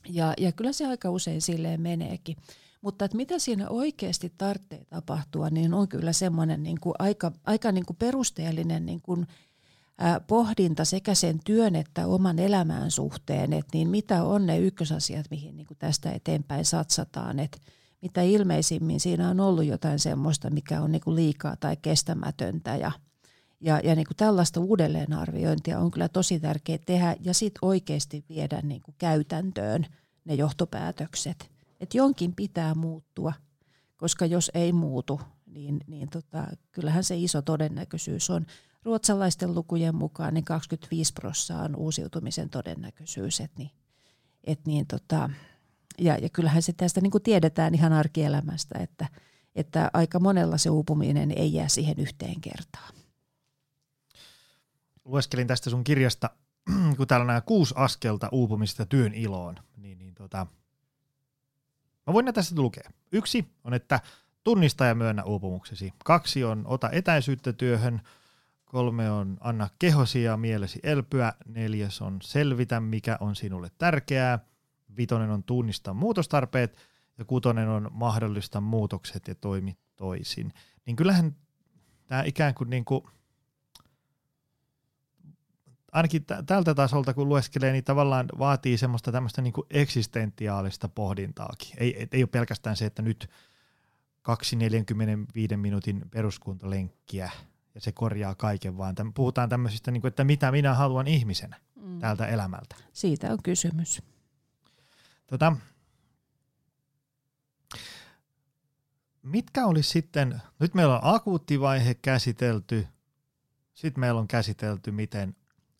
Ja, ja kyllä se aika usein silleen meneekin. Mutta että mitä siinä oikeasti tarvitsee tapahtua, niin on kyllä semmoinen niin kuin aika, aika niin kuin perusteellinen niin kuin pohdinta sekä sen työn että oman elämän suhteen, että niin mitä on ne ykkösasiat, mihin niin tästä eteenpäin satsataan, että mitä ilmeisimmin siinä on ollut jotain semmoista, mikä on niin liikaa tai kestämätöntä ja, ja, ja niin kuin tällaista uudelleenarviointia on kyllä tosi tärkeää tehdä ja sitten oikeasti viedä niin kuin käytäntöön ne johtopäätökset. Että jonkin pitää muuttua, koska jos ei muutu, niin, niin tota, kyllähän se iso todennäköisyys on ruotsalaisten lukujen mukaan niin 25 prosenttia on uusiutumisen todennäköisyys. Et niin, et niin tota, ja, ja kyllähän se tästä niin kuin tiedetään ihan arkielämästä, että, että aika monella se uupuminen ei jää siihen yhteen kertaan. Lueskelin tästä sun kirjasta, (clears throat) kun täällä on nämä kuusi askelta uupumista työn iloon, niin, niin tota, mä voin näitä tästä lukea. Yksi on, että tunnista ja myönnä uupumuksesi. Kaksi on, ota etäisyyttä työhön – Kolme on anna kehosi ja mielesi elpyä. Neljäs on selvitä, mikä on sinulle tärkeää. Vitonen on tunnista muutostarpeet. Ja kutonen on mahdollista muutokset ja toimi toisin. Niin kyllähän tämä ikään kuin, niin kuin ainakin tältä tasolta kun lueskelee, niin tavallaan vaatii semmoista tämmöistä niin kuin eksistentiaalista pohdintaakin. Ei, ei, ei ole pelkästään se, että nyt kaksi 45 minuutin peruskuntalenkkiä – ja se korjaa kaiken, vaan täm, puhutaan tämmöisistä, niin kuin, että mitä minä haluan ihmisenä mm. tältä elämältä. Siitä on kysymys. Tota, mitkä olisi sitten, nyt meillä on akuuttivaihe käsitelty, sitten meillä on käsitelty, miten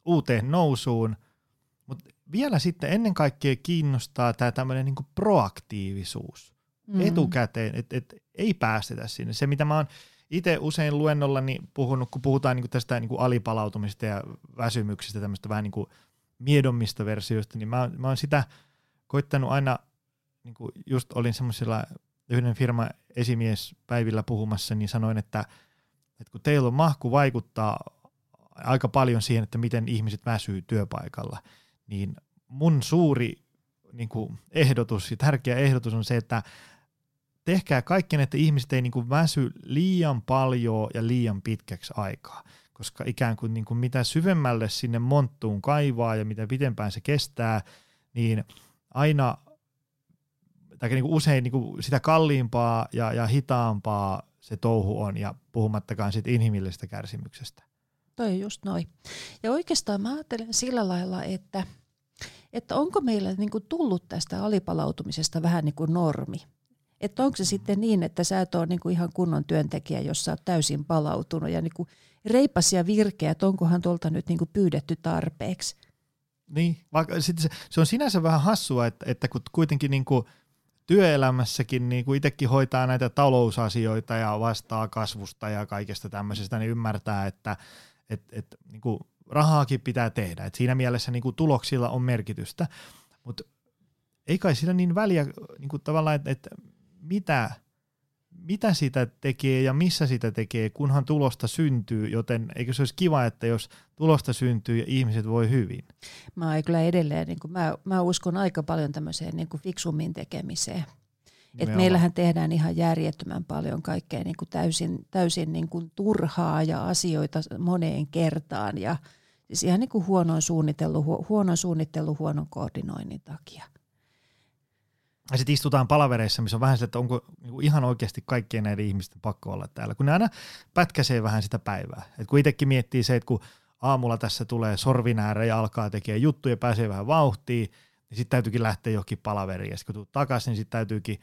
uuteen nousuun, mutta vielä sitten ennen kaikkea kiinnostaa tämä tämmöinen niin proaktiivisuus mm. etukäteen, että et ei päästetä sinne. Se, mitä mä oon itse usein luennollani puhunut, kun puhutaan niin tästä niin alipalautumista ja väsymyksistä, tämmöistä vähän niin miedommista versioista, niin mä, mä oon sitä koittanut aina, niin kuin just olin semmoisella yhden firman esimiespäivillä puhumassa, niin sanoin, että, että kun teillä on mahku vaikuttaa aika paljon siihen, että miten ihmiset väsyy työpaikalla, niin mun suuri niin kuin ehdotus ja tärkeä ehdotus on se, että tehkää kaikki, että ihmiset ei niin kuin väsy liian paljon ja liian pitkäksi aikaa, koska ikään kuin, niin kuin mitä syvemmälle sinne monttuun kaivaa ja mitä pitempään se kestää, niin aina tai niin kuin usein niin kuin sitä kalliimpaa ja, ja hitaampaa se touhu on, ja puhumattakaan siitä inhimillisestä kärsimyksestä. toi on just noin. Ja oikeastaan mä ajattelen sillä lailla, että, että onko meillä niin kuin tullut tästä alipalautumisesta vähän niin kuin normi. Että onko se sitten niin, että sä et ole niin kuin ihan kunnon työntekijä, jos sä oot täysin palautunut ja niin kuin reipas ja virkeä, että onkohan tuolta nyt niin kuin pyydetty tarpeeksi. Niin, vaikka sit se, se on sinänsä vähän hassua, että, että kun kuitenkin niin kuin työelämässäkin niin kuin itsekin hoitaa näitä talousasioita ja vastaa kasvusta ja kaikesta tämmöisestä, niin ymmärtää, että et, et, niin kuin rahaakin pitää tehdä. Et siinä mielessä niin kuin tuloksilla on merkitystä, mutta ei kai sillä niin väliä niin kuin tavallaan, että mitä – mitä sitä tekee ja missä sitä tekee, kunhan tulosta syntyy, joten eikö se olisi kiva, että jos tulosta syntyy ja ihmiset voi hyvin? Mä kyllä edelleen, niin kuin, mä, mä uskon aika paljon tämmöiseen niin kuin fiksummin tekemiseen. Et meillähän tehdään ihan järjettömän paljon kaikkea niin kuin täysin, täysin niin kuin turhaa ja asioita moneen kertaan ja siis ihan niin kuin huonon suunnittelu, huonon suunnittelu, huonon koordinoinnin takia. Ja sitten istutaan palavereissa, missä on vähän se, että onko niinku ihan oikeasti kaikkien näiden ihmisten pakko olla täällä. Kun ne aina pätkäsee vähän sitä päivää. Et kun itsekin miettii se, että kun aamulla tässä tulee sorvinäärä ja alkaa tekemään juttuja ja pääsee vähän vauhtiin, niin sitten täytyykin lähteä johonkin palaveriin. Ja sitten kun takaisin, niin sitten täytyykin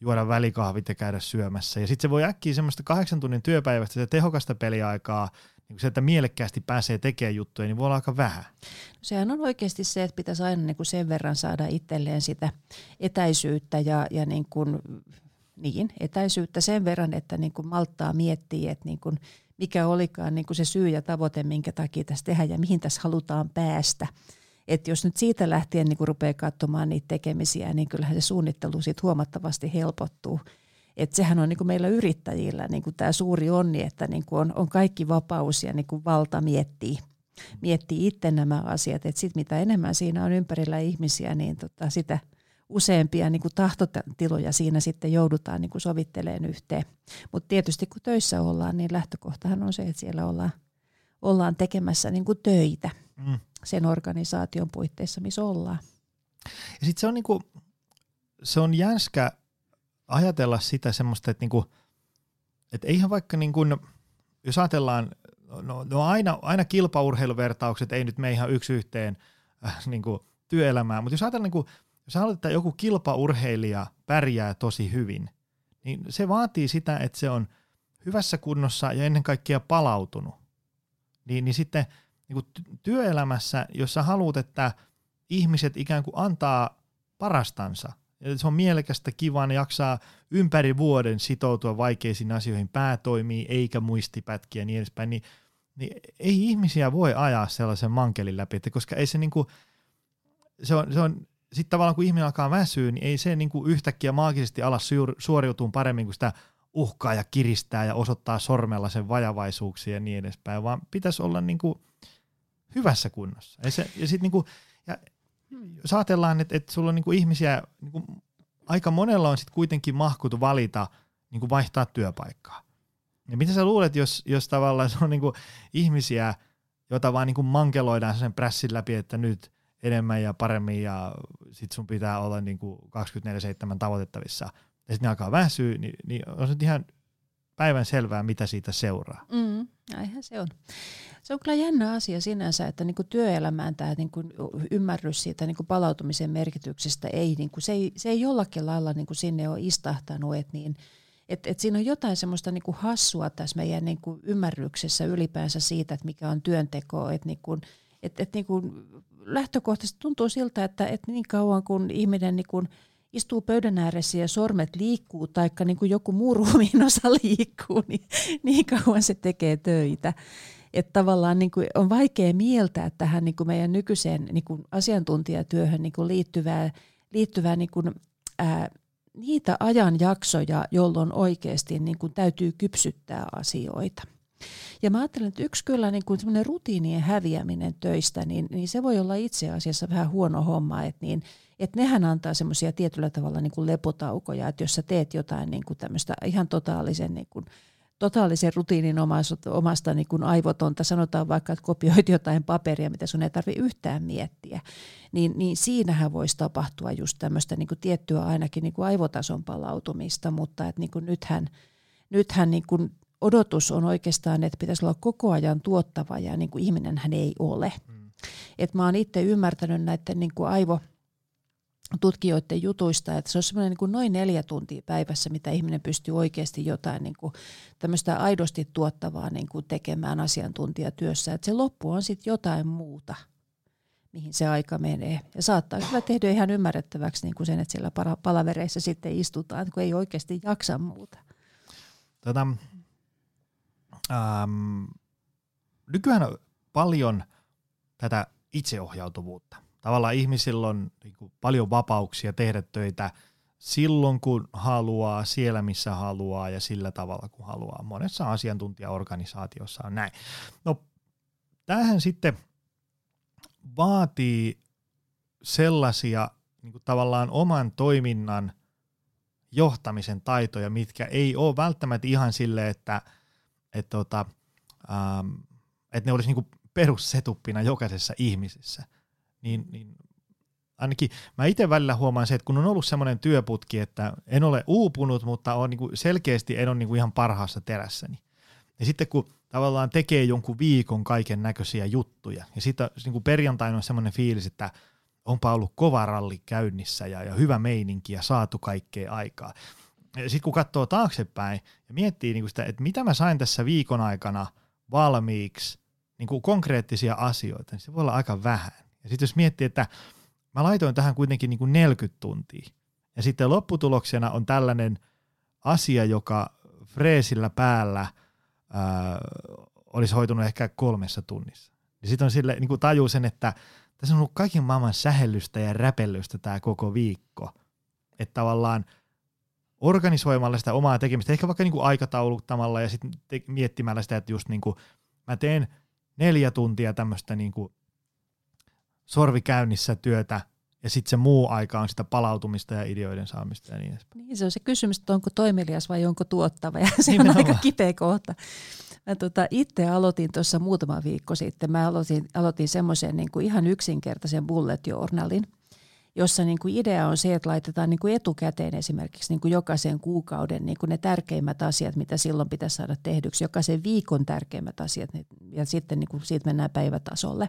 juoda välikahvit ja käydä syömässä. Ja sitten se voi äkkiä semmoista kahdeksan tunnin työpäivästä se tehokasta peliaikaa – niin se, että mielekkäästi pääsee tekemään juttuja, niin voi olla aika vähän. No sehän on oikeasti se, että pitäisi aina niin kuin sen verran saada itselleen sitä etäisyyttä ja, ja niin kuin, niin, etäisyyttä sen verran, että niin kuin malttaa miettiä, että niin kuin mikä olikaan niin kuin se syy ja tavoite, minkä takia tässä tehdään ja mihin tässä halutaan päästä. Et jos nyt siitä lähtien niin kuin rupeaa katsomaan niitä tekemisiä, niin kyllähän se suunnittelu siitä huomattavasti helpottuu. Et sehän on niin kuin meillä yrittäjillä niin kuin tämä suuri onni, että niin kuin on, on kaikki vapaus ja niin kuin valta miettii, miettii itse nämä asiat. Et sit mitä enemmän siinä on ympärillä ihmisiä, niin tota sitä useampia niin kuin tahtotiloja siinä sitten joudutaan niin kuin sovitteleen yhteen. Mutta tietysti kun töissä ollaan, niin lähtökohtahan on se, että siellä ollaan, ollaan tekemässä niin kuin töitä mm. sen organisaation puitteissa, missä ollaan. Ja sitten se on, niin kuin, se on jänskä ajatella sitä semmoista, että, niinku, että eihän vaikka, niinku, jos ajatellaan, no, no aina, aina kilpaurheiluvertaukset ei nyt mene ihan yksi yhteen äh, niinku, työelämään, mutta jos ajatellaan, niinku, jos haluat, että joku kilpaurheilija pärjää tosi hyvin, niin se vaatii sitä, että se on hyvässä kunnossa ja ennen kaikkea palautunut. Niin, niin sitten niin työelämässä, jos sä haluat, että ihmiset ikään kuin antaa parastansa – se on mielekästä, kivaa, ne jaksaa ympäri vuoden sitoutua vaikeisiin asioihin, pää toimii eikä muistipätkiä ja niin edespäin, niin, niin ei ihmisiä voi ajaa sellaisen mankelin läpi, että koska ei se niinku, se on, se on sitten tavallaan kun ihminen alkaa väsyä, niin ei se niinku yhtäkkiä maagisesti ala suoriutua paremmin kuin sitä uhkaa ja kiristää ja osoittaa sormella sen vajavaisuuksia ja niin edespäin, vaan pitäisi olla niinku hyvässä kunnossa. Ja, se, ja, sit niinku, ja jos ajatellaan, että, että sulla on niin ihmisiä, niin aika monella on sitten kuitenkin mahkut valita niin vaihtaa työpaikkaa. Ja mitä sä luulet, jos, jos tavallaan se on niin ihmisiä, joita vaan niin mankeloidaan sen prässin läpi, että nyt enemmän ja paremmin ja sit sun pitää olla niin kuin 24-7 tavoitettavissa ja sitten ne alkaa väsyä, niin, niin on se ihan päivän selvää, mitä siitä seuraa. Mm, näinhän se on. Se on kyllä jännä asia sinänsä, että niin kuin työelämään tämä niin kuin ymmärrys siitä niin kuin palautumisen merkityksestä ei, niin kuin, se, ei, se ei jollakin lailla niin kuin sinne ole istahtanut, että niin, et, et siinä on jotain semmoista niin kuin hassua tässä meidän niin kuin ymmärryksessä ylipäänsä siitä, että mikä on työnteko, että niin kuin, et, et niin kuin lähtökohtaisesti tuntuu siltä, että, että niin kauan kun ihminen niin kuin istuu pöydän ääressä ja sormet liikkuu, taikka niin kuin joku muu (laughs) ruumiin osa liikkuu, niin niin kauan se tekee töitä että tavallaan niin kuin on vaikea mieltää tähän niin kuin meidän nykyiseen niin kuin asiantuntijatyöhön niin kuin liittyvää, liittyvää niin kuin, ää, niitä ajanjaksoja, jolloin oikeasti niin kuin täytyy kypsyttää asioita. Ja mä ajattelen, että yksi kyllä niin kuin rutiinien häviäminen töistä, niin, niin se voi olla itse asiassa vähän huono homma, että, niin, että nehän antaa semmoisia tietyllä tavalla niin kuin lepotaukoja, että jos sä teet jotain niin kuin tämmöistä ihan totaalisen niin kuin totaalisen rutiinin omasta, omasta niin kuin aivotonta, sanotaan vaikka, että kopioit jotain paperia, mitä sun ei tarvitse yhtään miettiä, niin, niin siinähän voisi tapahtua just tämmöistä niin kuin tiettyä ainakin niin kuin aivotason palautumista, mutta että niin kuin nythän, nythän niin kuin odotus on oikeastaan, että pitäisi olla koko ajan tuottava ja niin kuin ihminen hän ei ole. Mm. Et mä oon itse ymmärtänyt näiden niin kuin aivo, tutkijoiden jutuista, että se on semmoinen niin noin neljä tuntia päivässä, mitä ihminen pystyy oikeasti jotain niin kuin tämmöistä aidosti tuottavaa niin kuin tekemään asiantuntijatyössä. Että se loppu on sitten jotain muuta, mihin se aika menee. Ja saattaa kyllä tehdä ihan ymmärrettäväksi niin kuin sen, että siellä palavereissa sitten istutaan, kun ei oikeasti jaksa muuta. Tota, ähm, nykyään on paljon tätä itseohjautuvuutta tavallaan ihmisillä on niin kuin, paljon vapauksia tehdä töitä silloin, kun haluaa, siellä missä haluaa ja sillä tavalla, kun haluaa. Monessa asiantuntijaorganisaatiossa on näin. No, tämähän sitten vaatii sellaisia niin kuin tavallaan oman toiminnan johtamisen taitoja, mitkä ei ole välttämättä ihan sille, että, että, tota, ähm, että ne olisi niin perussetuppina jokaisessa ihmisessä – niin, niin ainakin mä itse välillä huomaan se, että kun on ollut semmoinen työputki, että en ole uupunut, mutta on niin kuin selkeästi en ole niin kuin ihan parhaassa terässäni. Ja sitten kun tavallaan tekee jonkun viikon kaiken näköisiä juttuja, ja sitten niin kuin perjantaina on semmoinen fiilis, että onpa ollut kova ralli käynnissä ja, ja hyvä meininki ja saatu kaikkea aikaa. Sitten kun katsoo taaksepäin ja miettii niin kuin sitä, että mitä mä sain tässä viikon aikana valmiiksi, niin kuin konkreettisia asioita, niin se voi olla aika vähän. Ja sitten jos miettii, että mä laitoin tähän kuitenkin niin kuin 40 tuntia, ja sitten lopputuloksena on tällainen asia, joka freesillä päällä ää, olisi hoitunut ehkä kolmessa tunnissa. Ja sitten on sille, niin kuin tajuu sen, että tässä on ollut kaiken maailman sähellystä ja räpellystä tämä koko viikko. Että tavallaan organisoimalla sitä omaa tekemistä, ehkä vaikka niin kuin aikatauluttamalla ja sitten te- miettimällä sitä, että just niin kuin mä teen neljä tuntia tämmöistä niin kuin sorvi käynnissä työtä ja sitten se muu aika on sitä palautumista ja ideoiden saamista ja niin edespäin. Niin se on se kysymys, että onko toimelias vai onko tuottava ja (laughs) se Nimenomaan. on aika kipeä kohta. Mä tota, itse aloitin tuossa muutama viikko sitten, mä aloitin, aloitin semmoisen niin kuin ihan yksinkertaisen bullet journalin, jossa niin kuin idea on se, että laitetaan niin kuin etukäteen esimerkiksi niin kuin jokaisen kuukauden niin kuin ne tärkeimmät asiat, mitä silloin pitäisi saada tehdyksi, jokaisen viikon tärkeimmät asiat ja sitten niin kuin siitä mennään päivätasolle.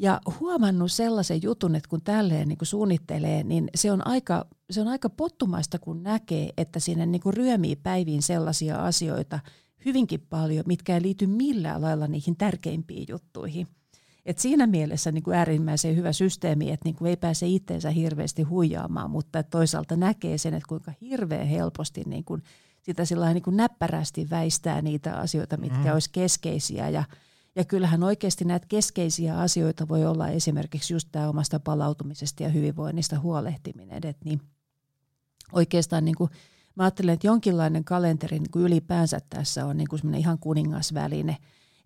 Ja huomannut sellaisen jutun, että kun tälleen niin kuin suunnittelee, niin se on, aika, se on aika pottumaista, kun näkee, että sinne niin kuin ryömii päiviin sellaisia asioita hyvinkin paljon, mitkä ei liity millään lailla niihin tärkeimpiin juttuihin. Et siinä mielessä niin kuin äärimmäisen hyvä systeemi, että niin kuin ei pääse itseensä hirveästi huijaamaan, mutta toisaalta näkee sen, että kuinka hirveän helposti niin kuin sitä niin kuin näppärästi väistää niitä asioita, mitkä mm. olisi keskeisiä ja – ja kyllähän oikeasti näitä keskeisiä asioita voi olla esimerkiksi just tämä omasta palautumisesta ja hyvinvoinnista huolehtiminen. Et niin oikeastaan niin kuin, mä ajattelen, että jonkinlainen kalenteri niin kuin ylipäänsä tässä on niin kuin ihan kuningasväline,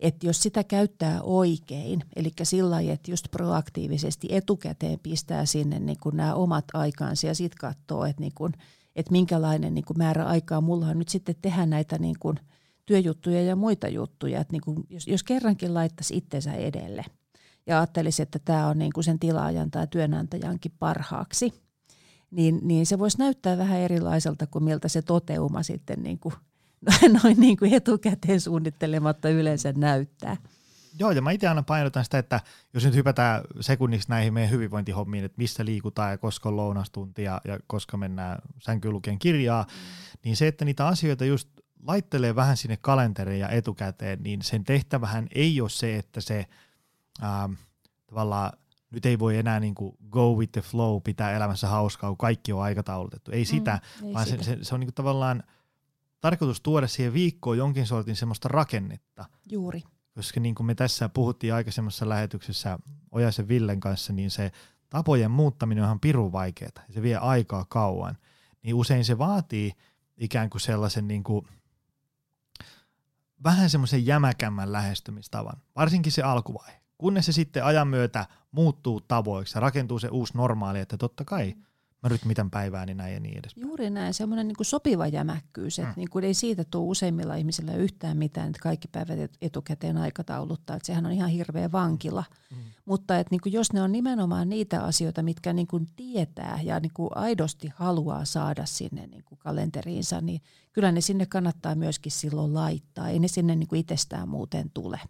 että jos sitä käyttää oikein, eli sillä lailla, että just proaktiivisesti etukäteen pistää sinne niin kuin nämä omat aikaansa ja sitten katsoo, että, niin kuin, että minkälainen niin kuin määrä aikaa mulla on nyt sitten tehdä näitä niin kuin – työjuttuja ja muita juttuja. Että niin kuin, jos, jos kerrankin laittaisi itsensä edelle ja ajattelisi, että tämä on niin kuin sen tilaajan tai työnantajankin parhaaksi, niin, niin se voisi näyttää vähän erilaiselta kuin miltä se toteuma sitten niin kuin, (laughs) noin niin kuin etukäteen suunnittelematta yleensä näyttää. Joo, ja mä itse aina painotan sitä, että jos nyt hypätään sekunniksi näihin meidän hyvinvointihommiin, että missä liikutaan ja koska on lounastunti ja, ja koska mennään sänkyyn lukeen kirjaa, mm. niin se, että niitä asioita just laittelee vähän sinne kalenteriin ja etukäteen, niin sen tehtävähän ei ole se, että se ähm, tavallaan nyt ei voi enää niin kuin go with the flow, pitää elämässä hauskaa, kun kaikki on aikataulutettu. Ei sitä, mm, ei vaan sitä. Se, se, se on niin kuin tavallaan tarkoitus tuoda siihen viikkoon jonkin sortin semmoista rakennetta. Juuri. Koska niin kuin me tässä puhuttiin aikaisemmassa lähetyksessä Ojaisen Villen kanssa, niin se tapojen muuttaminen on ihan pirun vaikeaa. Se vie aikaa kauan. Niin usein se vaatii ikään kuin sellaisen niin kuin – vähän semmoisen jämäkämmän lähestymistavan, varsinkin se alkuvaihe. Kunnes se sitten ajan myötä muuttuu tavoiksi ja rakentuu se uusi normaali, että totta kai mä rytmitän päivääni niin näin ja niin edes. Juuri näin, semmoinen niin sopiva jämäkkyys, että mm. niin kuin ei siitä tule useimmilla ihmisillä yhtään mitään, että kaikki päivät etukäteen aikatauluttaa, että sehän on ihan hirveä vankila. Mm. Mutta että niin kuin jos ne on nimenomaan niitä asioita, mitkä niin kuin tietää ja niin kuin aidosti haluaa saada sinne niin kuin kalenteriinsa, niin kyllä ne sinne kannattaa myöskin silloin laittaa, ei ne sinne niin kuin itsestään muuten tule.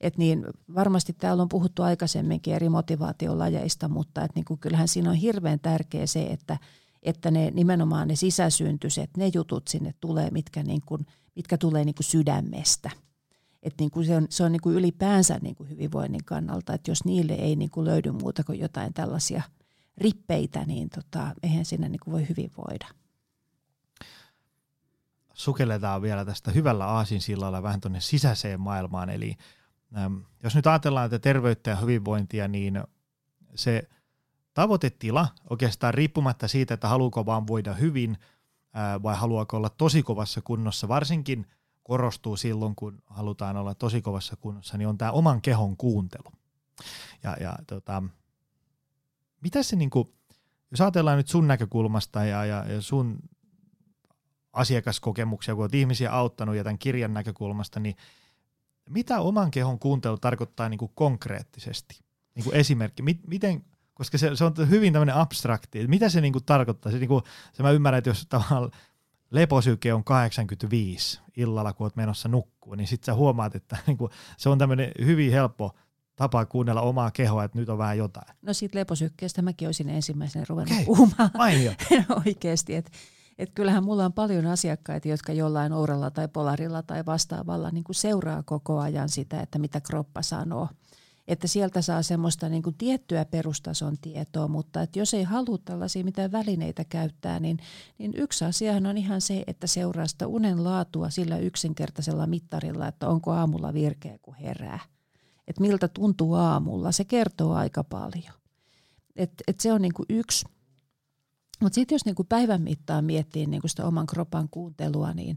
Et niin, varmasti täällä on puhuttu aikaisemminkin eri motivaatiolajeista, mutta et niin kuin kyllähän siinä on hirveän tärkeä se, että, että ne nimenomaan ne sisäsyntyiset, ne jutut sinne tulee, mitkä, niin kuin, mitkä tulee niin kuin sydämestä. Et niin kuin se on, se on niin kuin ylipäänsä niin kuin hyvinvoinnin kannalta, että jos niille ei niin kuin löydy muuta kuin jotain tällaisia rippeitä, niin tota, eihän sinne niin kuin voi hyvinvoida. Sukelletaan vielä tästä hyvällä aasinsillalla vähän tuonne sisäiseen maailmaan, eli – jos nyt ajatellaan että terveyttä ja hyvinvointia, niin se tavoitetila oikeastaan riippumatta siitä, että haluuko vaan voida hyvin vai haluaako olla tosi kovassa kunnossa, varsinkin korostuu silloin, kun halutaan olla tosi kovassa kunnossa, niin on tämä oman kehon kuuntelu. Ja, ja tota, mitä se niinku, jos ajatellaan nyt sun näkökulmasta ja, ja, ja sun asiakaskokemuksia, kun olet ihmisiä auttanut ja tämän kirjan näkökulmasta, niin mitä oman kehon kuuntelu tarkoittaa niin kuin konkreettisesti? Niin kuin esimerkki, miten, koska se, se on hyvin tämmöinen abstrakti, että mitä se niin kuin tarkoittaa? Se, niin kuin, se mä ymmärrän, että jos tavallaan leposyke on 85 illalla, kun olet menossa nukkuu, niin sitten sä huomaat, että niin kuin, se on tämmöinen hyvin helppo tapa kuunnella omaa kehoa, että nyt on vähän jotain. No siitä leposykkeestä mäkin olisin ensimmäisenä ruvennut okay. puhumaan. (laughs) Oikeasti, että että kyllähän mulla on paljon asiakkaita, jotka jollain ouralla tai polarilla tai vastaavalla niin kuin seuraa koko ajan sitä, että mitä kroppa sanoo. Että sieltä saa semmoista niin kuin tiettyä perustason tietoa, mutta että jos ei halua tällaisia mitään välineitä käyttää, niin, niin yksi asiahan on ihan se, että seuraa sitä unen laatua sillä yksinkertaisella mittarilla, että onko aamulla virkeä kun herää. Että miltä tuntuu aamulla, se kertoo aika paljon. Et, et se on niin kuin yksi mutta sitten jos niinku päivän mittaan miettii niinku sitä oman kropan kuuntelua, niin,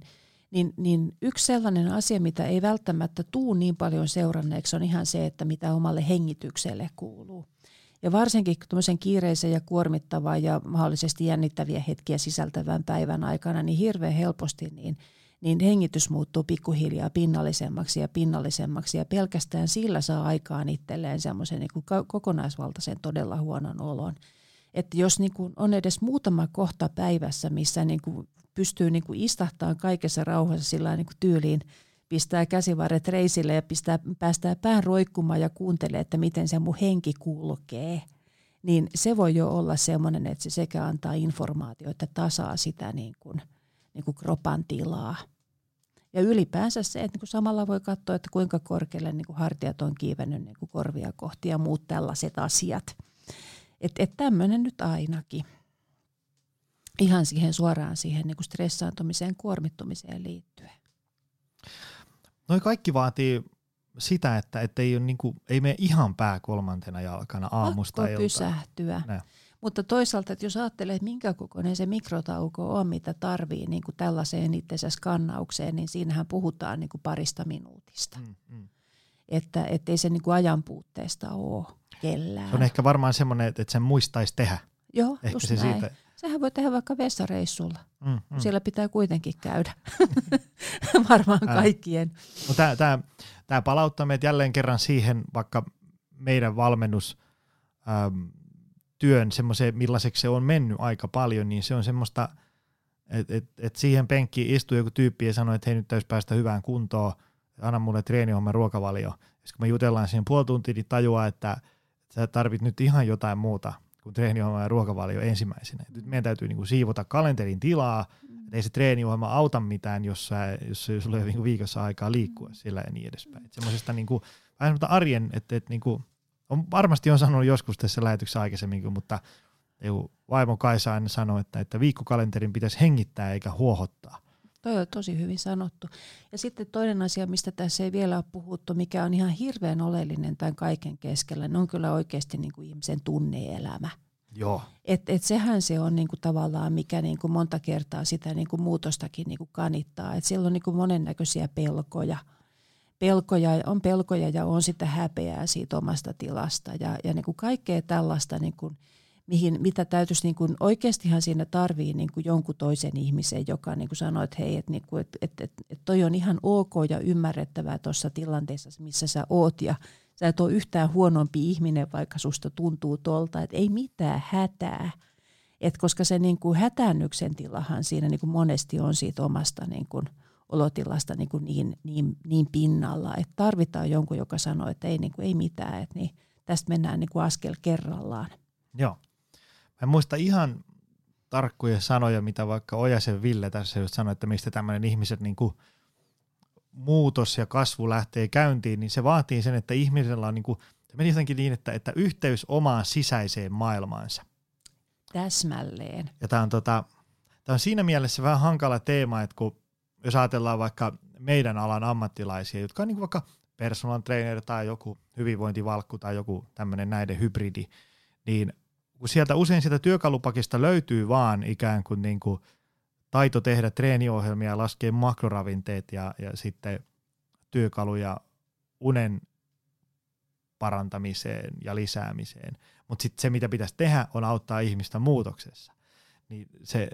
niin, niin yksi sellainen asia, mitä ei välttämättä tuu niin paljon seuranneeksi, on ihan se, että mitä omalle hengitykselle kuuluu. Ja varsinkin tuommoisen kiireisen ja kuormittavan ja mahdollisesti jännittäviä hetkiä sisältävän päivän aikana, niin hirveän helposti niin, niin hengitys muuttuu pikkuhiljaa pinnallisemmaksi ja pinnallisemmaksi ja pelkästään sillä saa aikaan itselleen semmoisen niin kokonaisvaltaisen todella huonon olon että jos niin kuin on edes muutama kohta päivässä, missä niin kuin pystyy niin kuin istahtamaan kaikessa rauhassa sillä niin kuin tyyliin, pistää käsivarret reisille ja pistää, päästää pään roikkumaan ja kuuntelee, että miten se mun henki kulkee, niin se voi jo olla semmoinen, että se sekä antaa informaatiota, että tasaa sitä niin kuin, niin kuin kropan tilaa. Ja ylipäänsä se, että niin kuin samalla voi katsoa, että kuinka korkealle niin kuin hartiat on kiivennyt niin kuin korvia kohti ja muut tällaiset asiat – että et tämmöinen nyt ainakin. Ihan siihen suoraan siihen niin kuin stressaantumiseen, kuormittumiseen liittyen. Noi kaikki vaatii sitä, että, että ei, ole niin kuin, ei mene ihan pää kolmantena jalkana aamusta Pakko pysähtyä. Ne. Mutta toisaalta, että jos ajattelee, että minkä kokoinen se mikrotauko on, mitä tarvii niin kuin tällaiseen itsensä skannaukseen, niin siinähän puhutaan niin kuin parista minuutista. Mm, mm. Että ei se niin kuin ajan puutteesta ole kellään. Se on ehkä varmaan semmoinen, että sen muistaisi tehdä. Joo, ehkä just se näin. Siitä... Sehän voi tehdä vaikka vessareissulla. Mm, mm. Siellä pitää kuitenkin käydä. (laughs) varmaan kaikkien. No tämä, palauttaa meidät jälleen kerran siihen, vaikka meidän valmennus ähm, työn semmoiseen, millaiseksi se on mennyt aika paljon, niin se on semmoista, että et, et siihen penkkiin istuu joku tyyppi ja sanoo, että hei nyt täytyisi päästä hyvään kuntoon, anna mulle treenihomman ruokavalio. Ja kun me jutellaan siihen puoli tuntia, niin tajuaa, että sä tarvit nyt ihan jotain muuta kuin treeniohjelma ja ruokavalio ensimmäisenä. Nyt meidän täytyy niinku siivota kalenterin tilaa, mm. ei se treeniohjelma auta mitään, jos, sä, jos sulla ei ole niinku viikossa aikaa liikkua mm. sillä ja niin edespäin. Et semmoisesta niinku, vähän arjen, että et niinku, on, varmasti on sanonut joskus tässä lähetyksessä aikaisemminkin, mutta vaimo Kaisa aina sanoi, että, että viikkokalenterin pitäisi hengittää eikä huohottaa. Toi on tosi hyvin sanottu. Ja sitten toinen asia, mistä tässä ei vielä ole puhuttu, mikä on ihan hirveän oleellinen tämän kaiken keskellä, ne on kyllä oikeasti niin kuin ihmisen tunneelämä. Joo. Et, et sehän se on niinku tavallaan, mikä niinku monta kertaa sitä niinku muutostakin niinku kanittaa. Et siellä on niinku monennäköisiä pelkoja. pelkoja. On pelkoja ja on sitä häpeää siitä omasta tilasta. Ja, ja niinku kaikkea tällaista, niinku, mihin, mitä täytyisi, niin kuin, oikeastihan siinä tarvii niin kuin jonkun toisen ihmisen, joka niin kuin sanoo, että hei, että, niin kuin, että, että, että, että toi on ihan ok ja ymmärrettävää tuossa tilanteessa, missä sä oot ja sä et ole yhtään huonompi ihminen, vaikka susta tuntuu tolta, että ei mitään hätää. Et koska se niin kuin hätäännyksen tilahan siinä niin kuin monesti on siitä omasta niin kuin olotilasta niin, kuin niin, niin, niin pinnalla, että tarvitaan jonkun, joka sanoo, että ei, niin kuin, ei mitään, että niin, tästä mennään niin kuin askel kerrallaan. Joo. Mä en muista ihan tarkkuja sanoja, mitä vaikka Ojasen Ville tässä just sanoi, että mistä tämmöinen ihmiset niin kuin muutos ja kasvu lähtee käyntiin, niin se vaatii sen, että ihmisellä on niin kuin, meni jotenkin niin, että, että yhteys omaan sisäiseen maailmaansa. Täsmälleen. Ja tämä on, tota, tämä on siinä mielessä vähän hankala teema, että kun jos ajatellaan vaikka meidän alan ammattilaisia, jotka on niin vaikka personal trainer tai joku hyvinvointivalkku tai joku tämmöinen näiden hybridi, niin kun sieltä usein sitä työkalupakista löytyy vaan ikään kuin, niin kuin taito tehdä treeniohjelmia, laskea makroravinteet ja, ja sitten työkaluja unen parantamiseen ja lisäämiseen. Mutta sitten se, mitä pitäisi tehdä, on auttaa ihmistä muutoksessa. Niin se,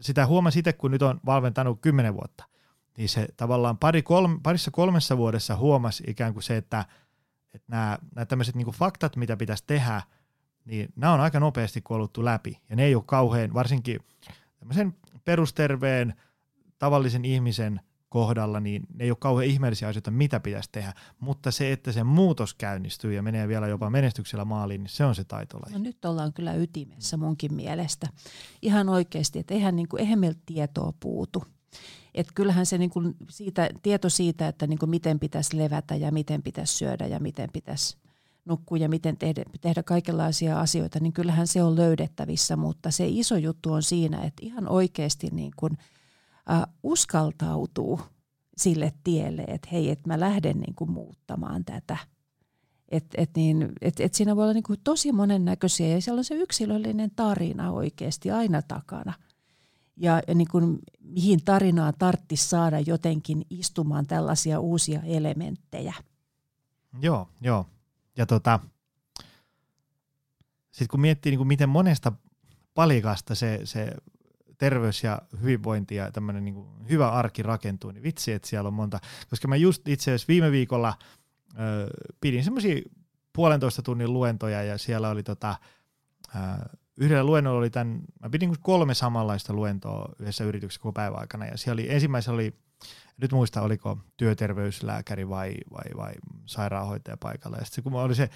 sitä huomasi itse, kun nyt on valmentanut kymmenen vuotta, niin se tavallaan pari kolme, parissa kolmessa vuodessa huomasi ikään kuin se, että, että nämä, nämä tämmöiset niin faktat, mitä pitäisi tehdä, niin nämä on aika nopeasti koluttu läpi. Ja ne ei ole kauhean, varsinkin tämmöisen perusterveen tavallisen ihmisen kohdalla, niin ne ei ole kauhean ihmeellisiä asioita, mitä pitäisi tehdä, mutta se, että se muutos käynnistyy ja menee vielä jopa menestyksellä maaliin, niin se on se taitolaji. No nyt ollaan kyllä ytimessä munkin mielestä. Ihan oikeasti, että eihän, niin kuin, eihän meiltä tietoa puutu. Et kyllähän se niin kuin siitä, tieto siitä, että niin kuin miten pitäisi levätä ja miten pitäisi syödä ja miten pitäisi nukkua ja miten tehdä, tehdä kaikenlaisia asioita, niin kyllähän se on löydettävissä, mutta se iso juttu on siinä, että ihan oikeasti niin kuin, äh, uskaltautuu sille tielle, että hei, että mä lähden niin kuin muuttamaan tätä. Että et niin, et, et siinä voi olla niin kuin tosi monennäköisiä ja siellä on se yksilöllinen tarina oikeasti aina takana. Ja, ja niin kuin, mihin tarinaa tarttisi saada jotenkin istumaan tällaisia uusia elementtejä. Joo, joo. Ja tota, sitten kun miettii, niin kuin miten monesta palikasta se, se terveys ja hyvinvointi ja tämmöinen niin hyvä arki rakentuu, niin vitsi, että siellä on monta. Koska mä just itse asiassa viime viikolla ö, pidin semmoisia puolentoista tunnin luentoja ja siellä oli tota, ö, yhdellä luennolla oli tämän, mä pidin niinku kolme samanlaista luentoa yhdessä yrityksessä koko päivän aikana ja siellä oli, ensimmäisessä oli, nyt muista oliko työterveyslääkäri vai, vai, vai sairaanhoitaja paikalla ja sitten kun oli se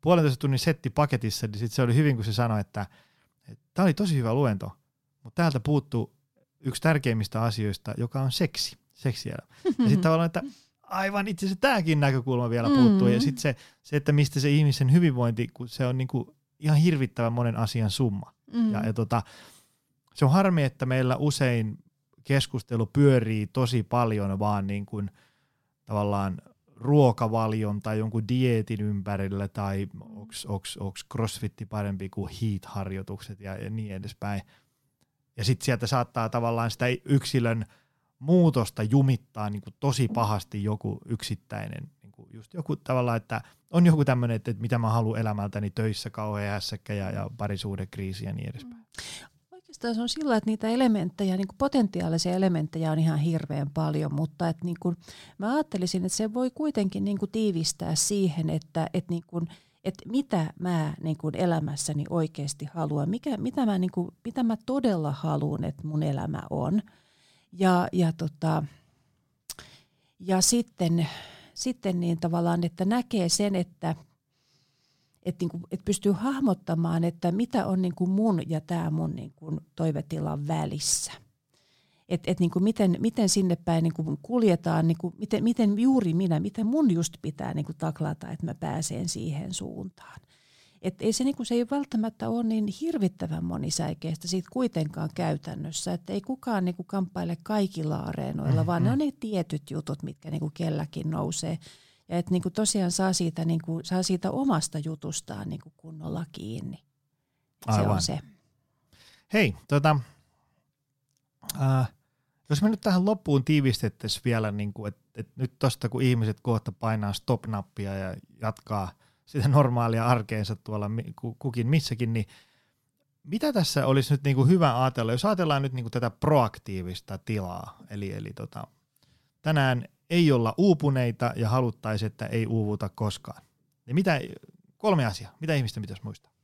puolentoista tunnin setti paketissa, niin sitten se oli hyvin, kun se sanoi, että tämä oli tosi hyvä luento, mutta täältä puuttuu yksi tärkeimmistä asioista, joka on seksi, seksielämä. Ja sitten tavallaan, että aivan itse asiassa tämäkin näkökulma vielä puuttuu. Mm. Ja sitten se, se, että mistä se ihmisen hyvinvointi, kun se on niinku ihan hirvittävän monen asian summa. Mm. Ja, ja tota, se on harmi, että meillä usein keskustelu pyörii tosi paljon vaan niin kuin tavallaan ruokavalion tai jonkun dieetin ympärillä tai onko crossfitti parempi kuin heat-harjoitukset ja, ja niin edespäin. Ja sitten sieltä saattaa tavallaan sitä yksilön muutosta jumittaa niin kuin tosi pahasti joku yksittäinen, niin kuin just joku tavallaan, että on joku tämmöinen, että, mitä mä haluan elämältäni töissä kauhean hässäkkä ja, ja parisuhdekriisi ja niin edespäin. Oikeastaan se on sillä, että niitä elementtejä, niin kuin potentiaalisia elementtejä on ihan hirveän paljon, mutta että niin kuin, mä ajattelisin, että se voi kuitenkin niin kuin tiivistää siihen, että, että niin kuin, että mitä mä niin kuin elämässäni oikeasti haluan, mikä, mitä, mä, niin kuin, mitä mä todella haluan, että mun elämä on. Ja, ja, tota, ja sitten, sitten niin tavallaan, että näkee sen, että, että, niin kuin, että pystyy hahmottamaan, että mitä on niin kuin mun ja tämä mun niin kuin toivetilan välissä että et niinku miten, miten sinne päin niinku kuljetaan, niinku miten, miten juuri minä, miten mun just pitää niinku taklata, että mä pääsen siihen suuntaan. Et ei se, niinku, se ei välttämättä ole niin hirvittävän monisäikeistä siitä kuitenkaan käytännössä, että ei kukaan niinku kamppaile kaikilla areenoilla, mm-hmm. vaan ne on ne tietyt jutut, mitkä niinku kelläkin nousee. Ja että niinku tosiaan saa siitä, niinku, saa siitä omasta jutustaan niinku kunnolla kiinni. Se Aivan. on se. Hei, tota, äh, jos me nyt tähän loppuun tiivistettäisiin vielä, niin että, että nyt tuosta kun ihmiset kohta painaa stop-nappia ja jatkaa sitä normaalia arkeensa tuolla kukin missäkin, niin mitä tässä olisi nyt niin kuin hyvä ajatella, jos ajatellaan nyt niin kuin tätä proaktiivista tilaa, eli, eli tota, tänään ei olla uupuneita ja haluttaisiin, että ei uuvuta koskaan. Niin mitä, kolme asiaa, mitä ihmisten pitäisi muistaa?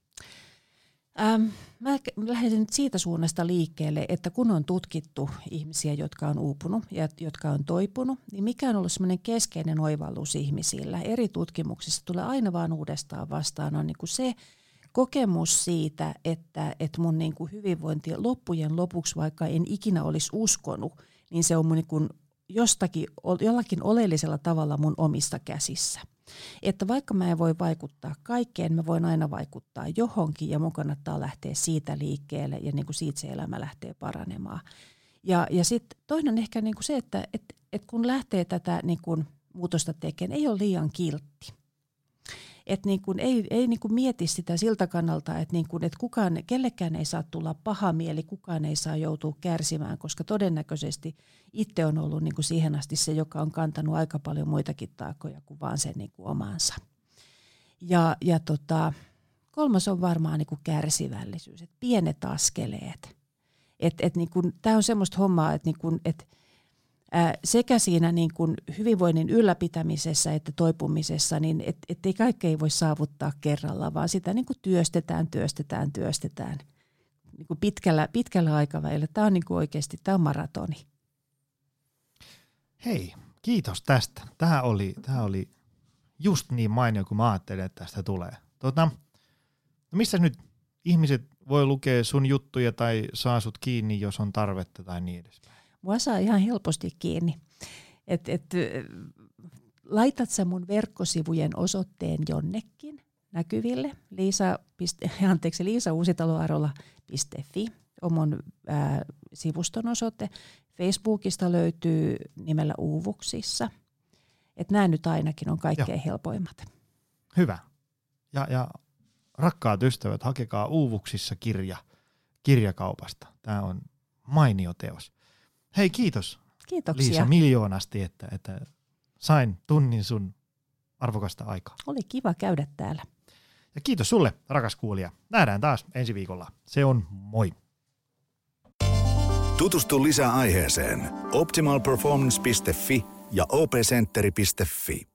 Ähm, mä lähden nyt siitä suunnasta liikkeelle, että kun on tutkittu ihmisiä, jotka on uupunut ja jotka on toipunut, niin mikä on ollut semmoinen keskeinen oivallus ihmisillä? Eri tutkimuksissa tulee aina vaan uudestaan vastaan on niin kuin se kokemus siitä, että, että mun niin kuin hyvinvointi loppujen lopuksi, vaikka en ikinä olisi uskonut, niin se on mun niin kuin jostakin, jollakin oleellisella tavalla mun omista käsissä. Että vaikka mä en voi vaikuttaa kaikkeen, mä voin aina vaikuttaa johonkin ja mun kannattaa lähteä siitä liikkeelle ja niin kuin siitä se elämä lähtee paranemaan. Ja, ja sitten toinen ehkä niin kuin se, että et, et kun lähtee tätä niin kuin muutosta tekemään, ei ole liian kiltti että niin kuin ei, ei niin kuin mieti sitä siltä kannalta, että, niin kuin, että kukaan, kellekään ei saa tulla paha mieli, kukaan ei saa joutua kärsimään, koska todennäköisesti itse on ollut niin kuin siihen asti se, joka on kantanut aika paljon muitakin taakkoja kuin vaan sen niin kuin omansa. Ja, ja tota, kolmas on varmaan niin kuin kärsivällisyys, että pienet askeleet. Et, et niin Tämä on semmoista hommaa, että niin et, sekä siinä niin kuin hyvinvoinnin ylläpitämisessä että toipumisessa, niin et, ettei kaikkea voi saavuttaa kerralla, vaan sitä niin kuin työstetään, työstetään, työstetään niin kuin pitkällä, pitkällä aikavälillä. Tämä on niin kuin oikeasti tämä on maratoni. Hei, kiitos tästä. Tämä oli, tämä oli just niin mainio kuin mä ajattelin, että tästä tulee. Tota, no missä nyt ihmiset voi lukea sun juttuja tai saa sut kiinni, jos on tarvetta tai niin edespäin? Mua saa ihan helposti kiinni. Et, et, laitat sä mun verkkosivujen osoitteen jonnekin näkyville, Liisa, piste, (laughs) anteeksi, liisauusitaloarola.fi on mun ää, sivuston osoite. Facebookista löytyy nimellä Uuvuksissa. Et nämä nyt ainakin on kaikkein Joo. helpoimmat. Hyvä. Ja, ja rakkaat ystävät, hakekaa Uuvuksissa kirja kirjakaupasta. Tämä on mainio teos. Hei kiitos Kiitoksia. Liisa miljoonasti, että, että sain tunnin sun arvokasta aikaa. Oli kiva käydä täällä. Ja kiitos sulle, rakas kuulija. Nähdään taas ensi viikolla. Se on moi. Tutustu lisää aiheeseen optimalperformance.fi ja opcenteri.fi.